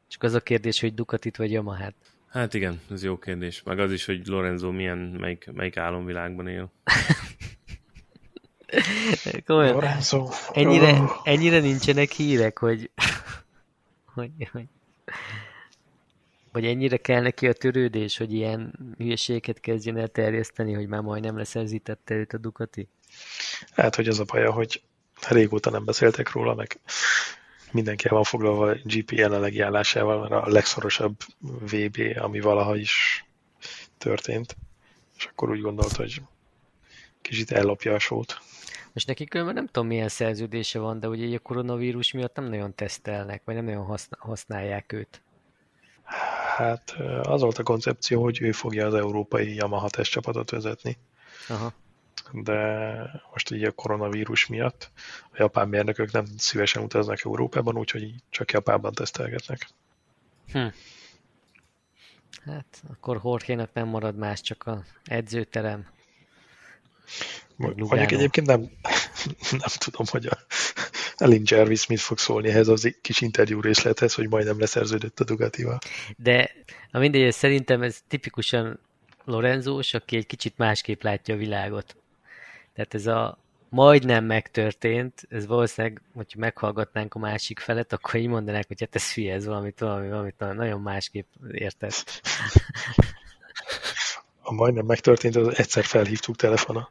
Csak az a kérdés, hogy Ducatit vagy Yamaha-t. Hát igen, ez jó kérdés. Meg az is, hogy Lorenzo milyen, melyik, melyik álomvilágban él. Komolyan, Lorenzo. ennyire, ennyire nincsenek hírek, hogy, hogy, hogy vagy ennyire kell neki a törődés, hogy ilyen hülyeséget kezdjen el terjeszteni, hogy már majdnem leszerzítette őt a Ducati? Hát, hogy az a baja, hogy régóta nem beszéltek róla, meg mindenki el van foglalva GP jelenlegi állásával, mert a legszorosabb VB, ami valaha is történt. És akkor úgy gondolt, hogy kicsit ellopja a sót. Most neki különben nem tudom milyen szerződése van, de ugye a koronavírus miatt nem nagyon tesztelnek, vagy nem nagyon haszn- használják őt. Hát az volt a koncepció, hogy ő fogja az európai Yamaha testcsapatot vezetni, Aha. De most így a koronavírus miatt a japán mérnökök nem szívesen utaznak Európában, úgyhogy csak Japánban tesztelgetnek. Hm. Hát akkor Horkénak nem marad más, csak a edzőterem. Mondjuk egyébként nem, nem tudom, hogy a Elin Jervis mit fog szólni ehhez az kis interjú részlethez, hogy majdnem leszerződött a Dugatival. De a mindegy, szerintem ez tipikusan Lorenzós, aki egy kicsit másképp látja a világot. Tehát ez a majdnem megtörtént, ez valószínűleg, hogyha meghallgatnánk a másik felet, akkor így mondanák, hogy hát ez hülye, ez valamit, valami, valamit nagyon másképp értett. A majdnem megtörtént, az egyszer felhívtuk telefona.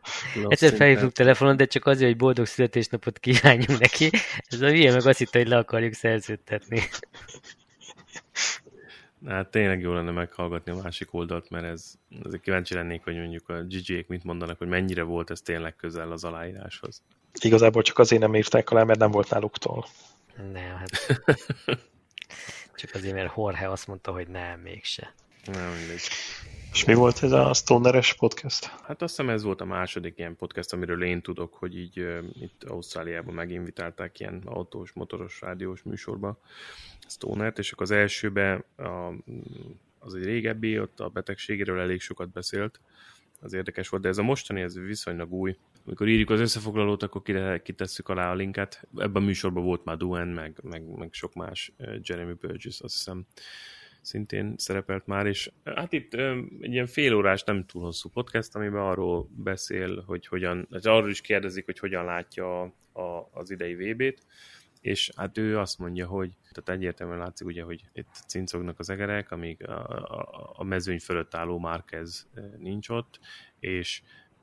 Egyszer felhívtuk telefonon, de csak azért, hogy boldog születésnapot kívánjunk neki. Ez a hülye meg azt hitte, hogy le akarjuk szerződtetni. Hát tényleg jó lenne meghallgatni a másik oldalt, mert ez, azért kíváncsi lennék, hogy mondjuk a GG-ek mit mondanak, hogy mennyire volt ez tényleg közel az aláíráshoz. Igazából csak azért nem írták alá, mert nem volt náluktól. Nem, hát... Csak azért, mert Jorge azt mondta, hogy nem, mégse. Nem mindegy. És mi volt ez a Stoneres podcast? Hát azt hiszem ez volt a második ilyen podcast, amiről én tudok, hogy így uh, itt Ausztráliában meginvitálták ilyen autós, motoros, rádiós műsorba Stonert, és akkor az elsőben a, az egy régebbi, ott a betegségéről elég sokat beszélt, az érdekes volt, de ez a mostani, ez viszonylag új. Amikor írjuk az összefoglalót, akkor kitesszük alá a linket. Ebben a műsorban volt már Duen, meg, meg, meg sok más, Jeremy Burgess, azt hiszem, szintén szerepelt már, és hát itt ö, egy ilyen félórás, nem túl hosszú podcast, amiben arról beszél, hogy hogyan, hát arról is kérdezik, hogy hogyan látja a, az idei VB-t, és hát ő azt mondja, hogy tehát egyértelműen látszik ugye, hogy itt cincognak az egerek, amíg a, a, a mezőny fölött álló Márquez nincs ott, és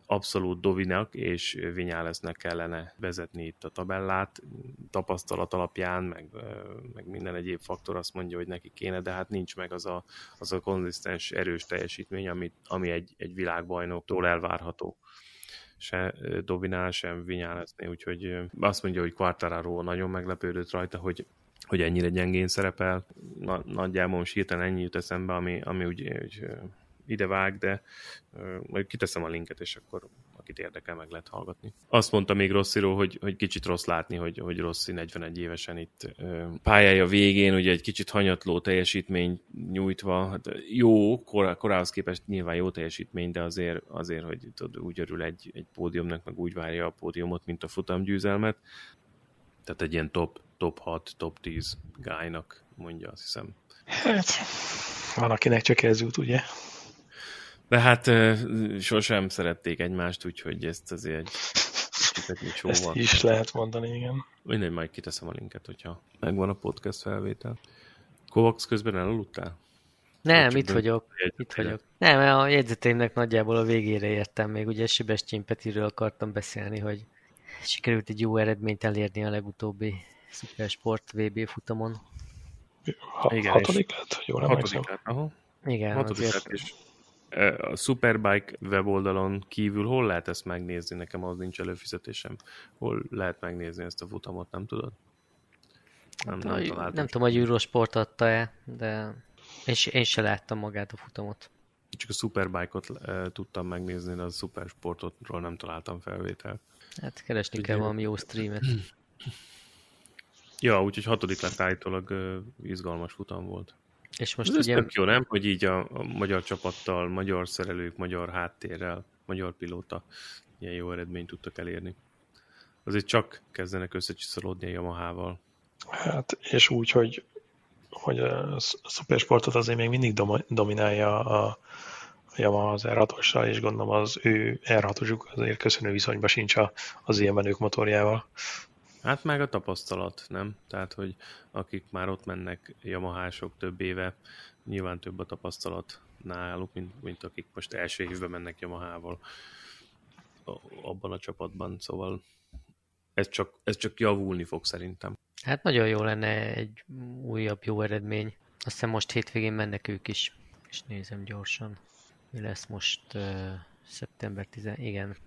abszolút Dovinak és Vinyálesznek kellene vezetni itt a tabellát, tapasztalat alapján, meg, meg minden egyéb faktor azt mondja, hogy neki kéne, de hát nincs meg az a, az a konzisztens, erős teljesítmény, ami, ami egy, egy világbajnoktól elvárható se Dovinál, sem Vinyálesznél, úgyhogy azt mondja, hogy Quartararo nagyon meglepődött rajta, hogy hogy ennyire gyengén szerepel. Na, nagyjából most hirtelen ennyi jut eszembe, ami, ami úgy, úgy ide vág, de majd kiteszem a linket, és akkor akit érdekel, meg lehet hallgatni. Azt mondta még Rossziról, hogy, hogy kicsit rossz látni, hogy, hogy Rossi 41 évesen itt pályája végén, ugye egy kicsit hanyatló teljesítmény nyújtva, hát jó, korá, korához képest nyilván jó teljesítmény, de azért, azért hogy tudod, úgy örül egy, egy pódiumnak, meg úgy várja a pódiumot, mint a futamgyőzelmet. Tehát egy ilyen top, top 6, top 10 gájnak mondja, azt hiszem. Hát, van akinek csak ez jut, ugye? De hát sosem szerették egymást, úgyhogy ezt azért egy Ezt is lehet mondani, igen. Mindegy, majd kiteszem a linket, hogyha megvan a podcast felvétel. Kovacs közben elaludtál? Nem, itt vagyok. Itt vagyok. Nem, a jegyzeteimnek nagyjából a végére értem. Még ugye Sebestyén Petiről akartam beszélni, hogy sikerült egy jó eredményt elérni a legutóbbi Supersport VB futamon. Ha, Igen, hatodik lett? Jól emlékszem. Lett, aha. Igen, hatodik azért... lett, és a Superbike weboldalon kívül hol lehet ezt megnézni? Nekem az nincs előfizetésem. Hol lehet megnézni ezt a futamot, nem tudod? Nem, nem, nem, nem tudom, hogy Eurosport adta-e, de én, én se láttam magát a futamot. Csak a Superbike-ot e, tudtam megnézni, de a Supersportotról nem találtam felvételt. Hát keresni kell valami jó streamet. Ja, úgyhogy hatodik lett állítólag izgalmas futam volt. És most Ez ugye... tök jó, nem? Hogy így a, a magyar csapattal, magyar szerelők, magyar háttérrel, magyar pilóta ilyen jó eredményt tudtak elérni. Azért csak kezdenek összecsiszolódni a Yamaha-val. Hát, és úgy, hogy, hogy a szupersportot azért még mindig dom- dominálja a, a Yamaha az r és gondolom az ő r azért köszönő viszonyban sincs az ilyen menők motorjával. Hát meg a tapasztalat, nem? Tehát, hogy akik már ott mennek Yamahások több éve, nyilván több a tapasztalat náluk, mint, mint akik most első évben mennek Yamahával abban a csapatban, szóval ez csak, ez csak javulni fog szerintem. Hát nagyon jó lenne egy újabb jó eredmény. Azt hiszem most hétvégén mennek ők is, és nézem gyorsan. Mi lesz most uh, szeptember 10 igen,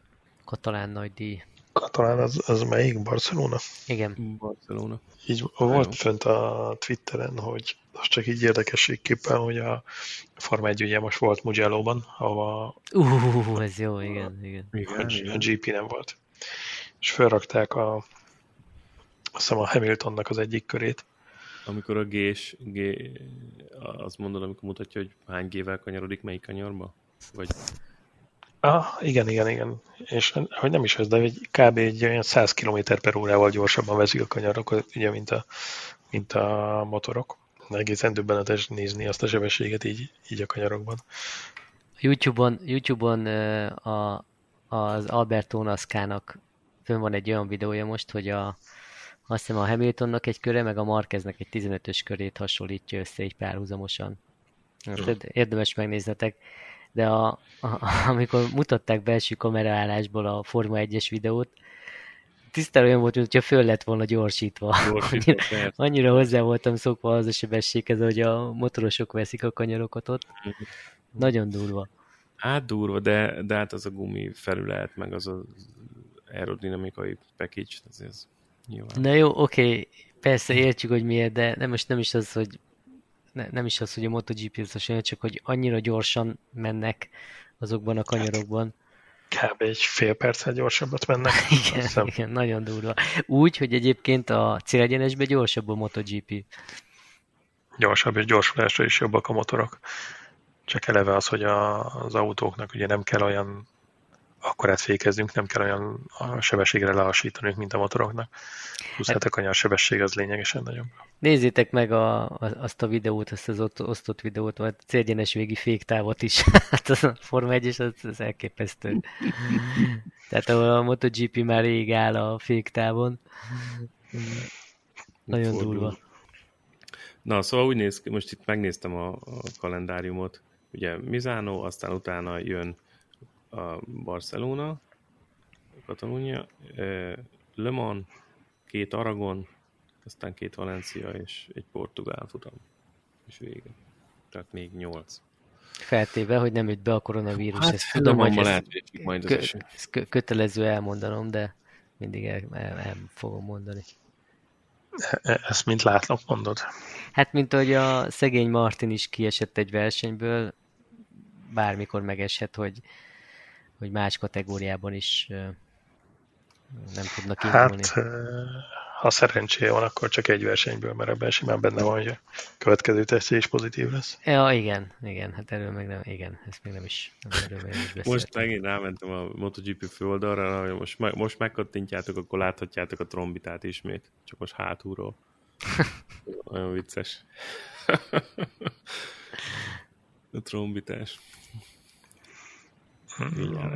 katalán nagy díj. Katalán az, az melyik? Barcelona? Igen. Barcelona. Így volt jó. fönt a Twitteren, hogy az csak így érdekességképpen, hogy a Forma 1 ugye most volt Mugello-ban, ahova uh, ez jó, igen, igen. igen, igen. A GP nem volt. És felrakták a, azt hiszem a Hamiltonnak az egyik körét. Amikor a G-s, G, azt mondod, amikor mutatja, hogy hány G-vel kanyarodik melyik kanyarba? Vagy Ah, igen, igen, igen. És hogy nem is ez, de hogy kb. egy olyan 100 km per órával gyorsabban veszik a kanyarok, ugye, mint a, mint a motorok. Egészen döbbenetes nézni azt a sebességet így, így a kanyarokban. YouTube-on, YouTube-on a, az Alberto Naskának fönn van egy olyan videója most, hogy a, azt hiszem a Hamiltonnak egy köre, meg a Marqueznek egy 15-ös körét hasonlítja össze egy párhuzamosan. Hát, érdemes megnéznetek de a, a, amikor mutatták belső kameraállásból a Forma 1-es videót, tisztán olyan volt, hogyha föl lett volna gyorsítva. annyira, annyira hozzá voltam szokva az a sebességhez, hogy a motorosok veszik a kanyarokat ott. Nagyon durva. Hát durva, de, de hát az a gumi felület, meg az az aerodinamikai package, ez, ez nyilván. Na jó, oké, okay. persze értjük, hogy miért, de nem most nem is az, hogy ne, nem is az, hogy a MotoGP az csak hogy annyira gyorsan mennek azokban a kanyarokban. Kb. egy fél perccel gyorsabbat mennek. igen, igen, nagyon durva. Úgy, hogy egyébként a célegyenesben gyorsabb a MotoGP. Gyorsabb és gyorsulásra is jobbak a motorok. Csak eleve az, hogy a, az autóknak ugye nem kell olyan akkor fékezzünk, nem kell olyan a sebességre lelassítanunk, mint a motoroknak. Plusz hát, hát a kanyar sebesség az lényegesen nagyobb. Nézzétek meg a, a, azt a videót, azt az osztott videót, vagy célgyenes végi féktávot is. hát az a Forma 1 az, az elképesztő. Tehát ahol a MotoGP már rég áll a féktávon. Nagyon Fordul. durva. Na, szóval úgy néz ki, most itt megnéztem a, a kalendáriumot, ugye Mizano, aztán utána jön a Barcelona, Katalónia, Le Mans, két Aragon, aztán két Valencia és egy portugál futam. És vége. Tehát még nyolc. Feltéve, hogy nem jött be a koronavírus. Hát, ezt tudom, hogy ezt, majd kö, ez kötelező elmondanom, de mindig el, el, el fogom mondani. E, ezt mint látlak mondod? Hát, mint hogy a szegény Martin is kiesett egy versenyből, bármikor megeshet, hogy hogy más kategóriában is nem tudnak indulni. Hát, ha szerencséje van, akkor csak egy versenyből, mert ebben simán benne van, hogy a következő tesztje is pozitív lesz. Ja, igen, igen, hát erről meg nem, igen, ezt még nem is, nem, erről még nem is Most megint rámentem a MotoGP főoldalra, hogy most, most megkattintjátok, akkor láthatjátok a trombitát ismét, csak most hátulról. Olyan vicces. a trombitás.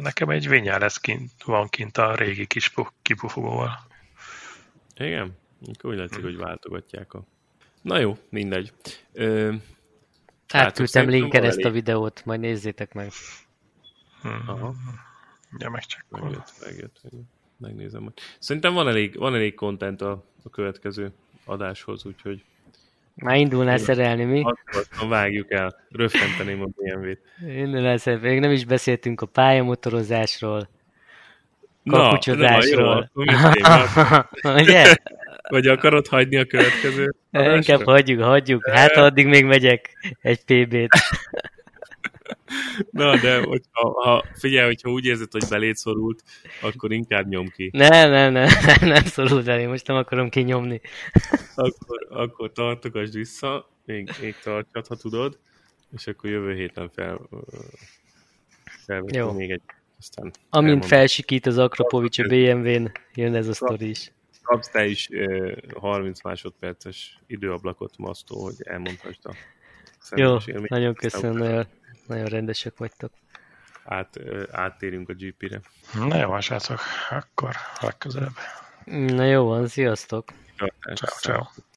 Nekem egy lesz kint, van kint a régi kis kipufogóval. Igen? Akkor úgy látszik, hogy váltogatják a... Na jó, mindegy. Ö, Átküldtem linken ezt a videót, majd nézzétek meg. Hmm. Aha. Ja, meg csak megjött, megjött, megjött. Megnézem majd. Szerintem van elég, van elég content a, a következő adáshoz, úgyhogy már indulnál szerelni, mi? Azt vágjuk el. Röffenteném a BMW-t. Indulnál szerelni. Még nem is beszéltünk a pályamotorozásról, kapucsozásról. Na, Ugye? Vagy akarod hagyni a következő adásra? Inkább hagyjuk, hagyjuk. Hát addig még megyek egy PB-t. Na, de hogyha, ha, figyelj, hogyha úgy érzed, hogy beléd szorult, akkor inkább nyom ki. Nem, nem, nem, nem, nem szorult elé, most nem akarom kinyomni. Akkor, akkor tartogasd vissza, még, még tartsad, ha tudod, és akkor jövő héten fel, felvetünk még egy aztán Amint elmondom. felsikít az Akropovics a BMW-n, jön ez a sztori is. Kapsz te is 30 másodperces időablakot, Masztó, hogy elmondhasd a Jó, nagyon köszönöm, nagyon rendesek vagytok. át, áttérünk a GP-re. Na jó, srácok, akkor legközelebb. Na jó van, sziasztok! Ciao, ciao.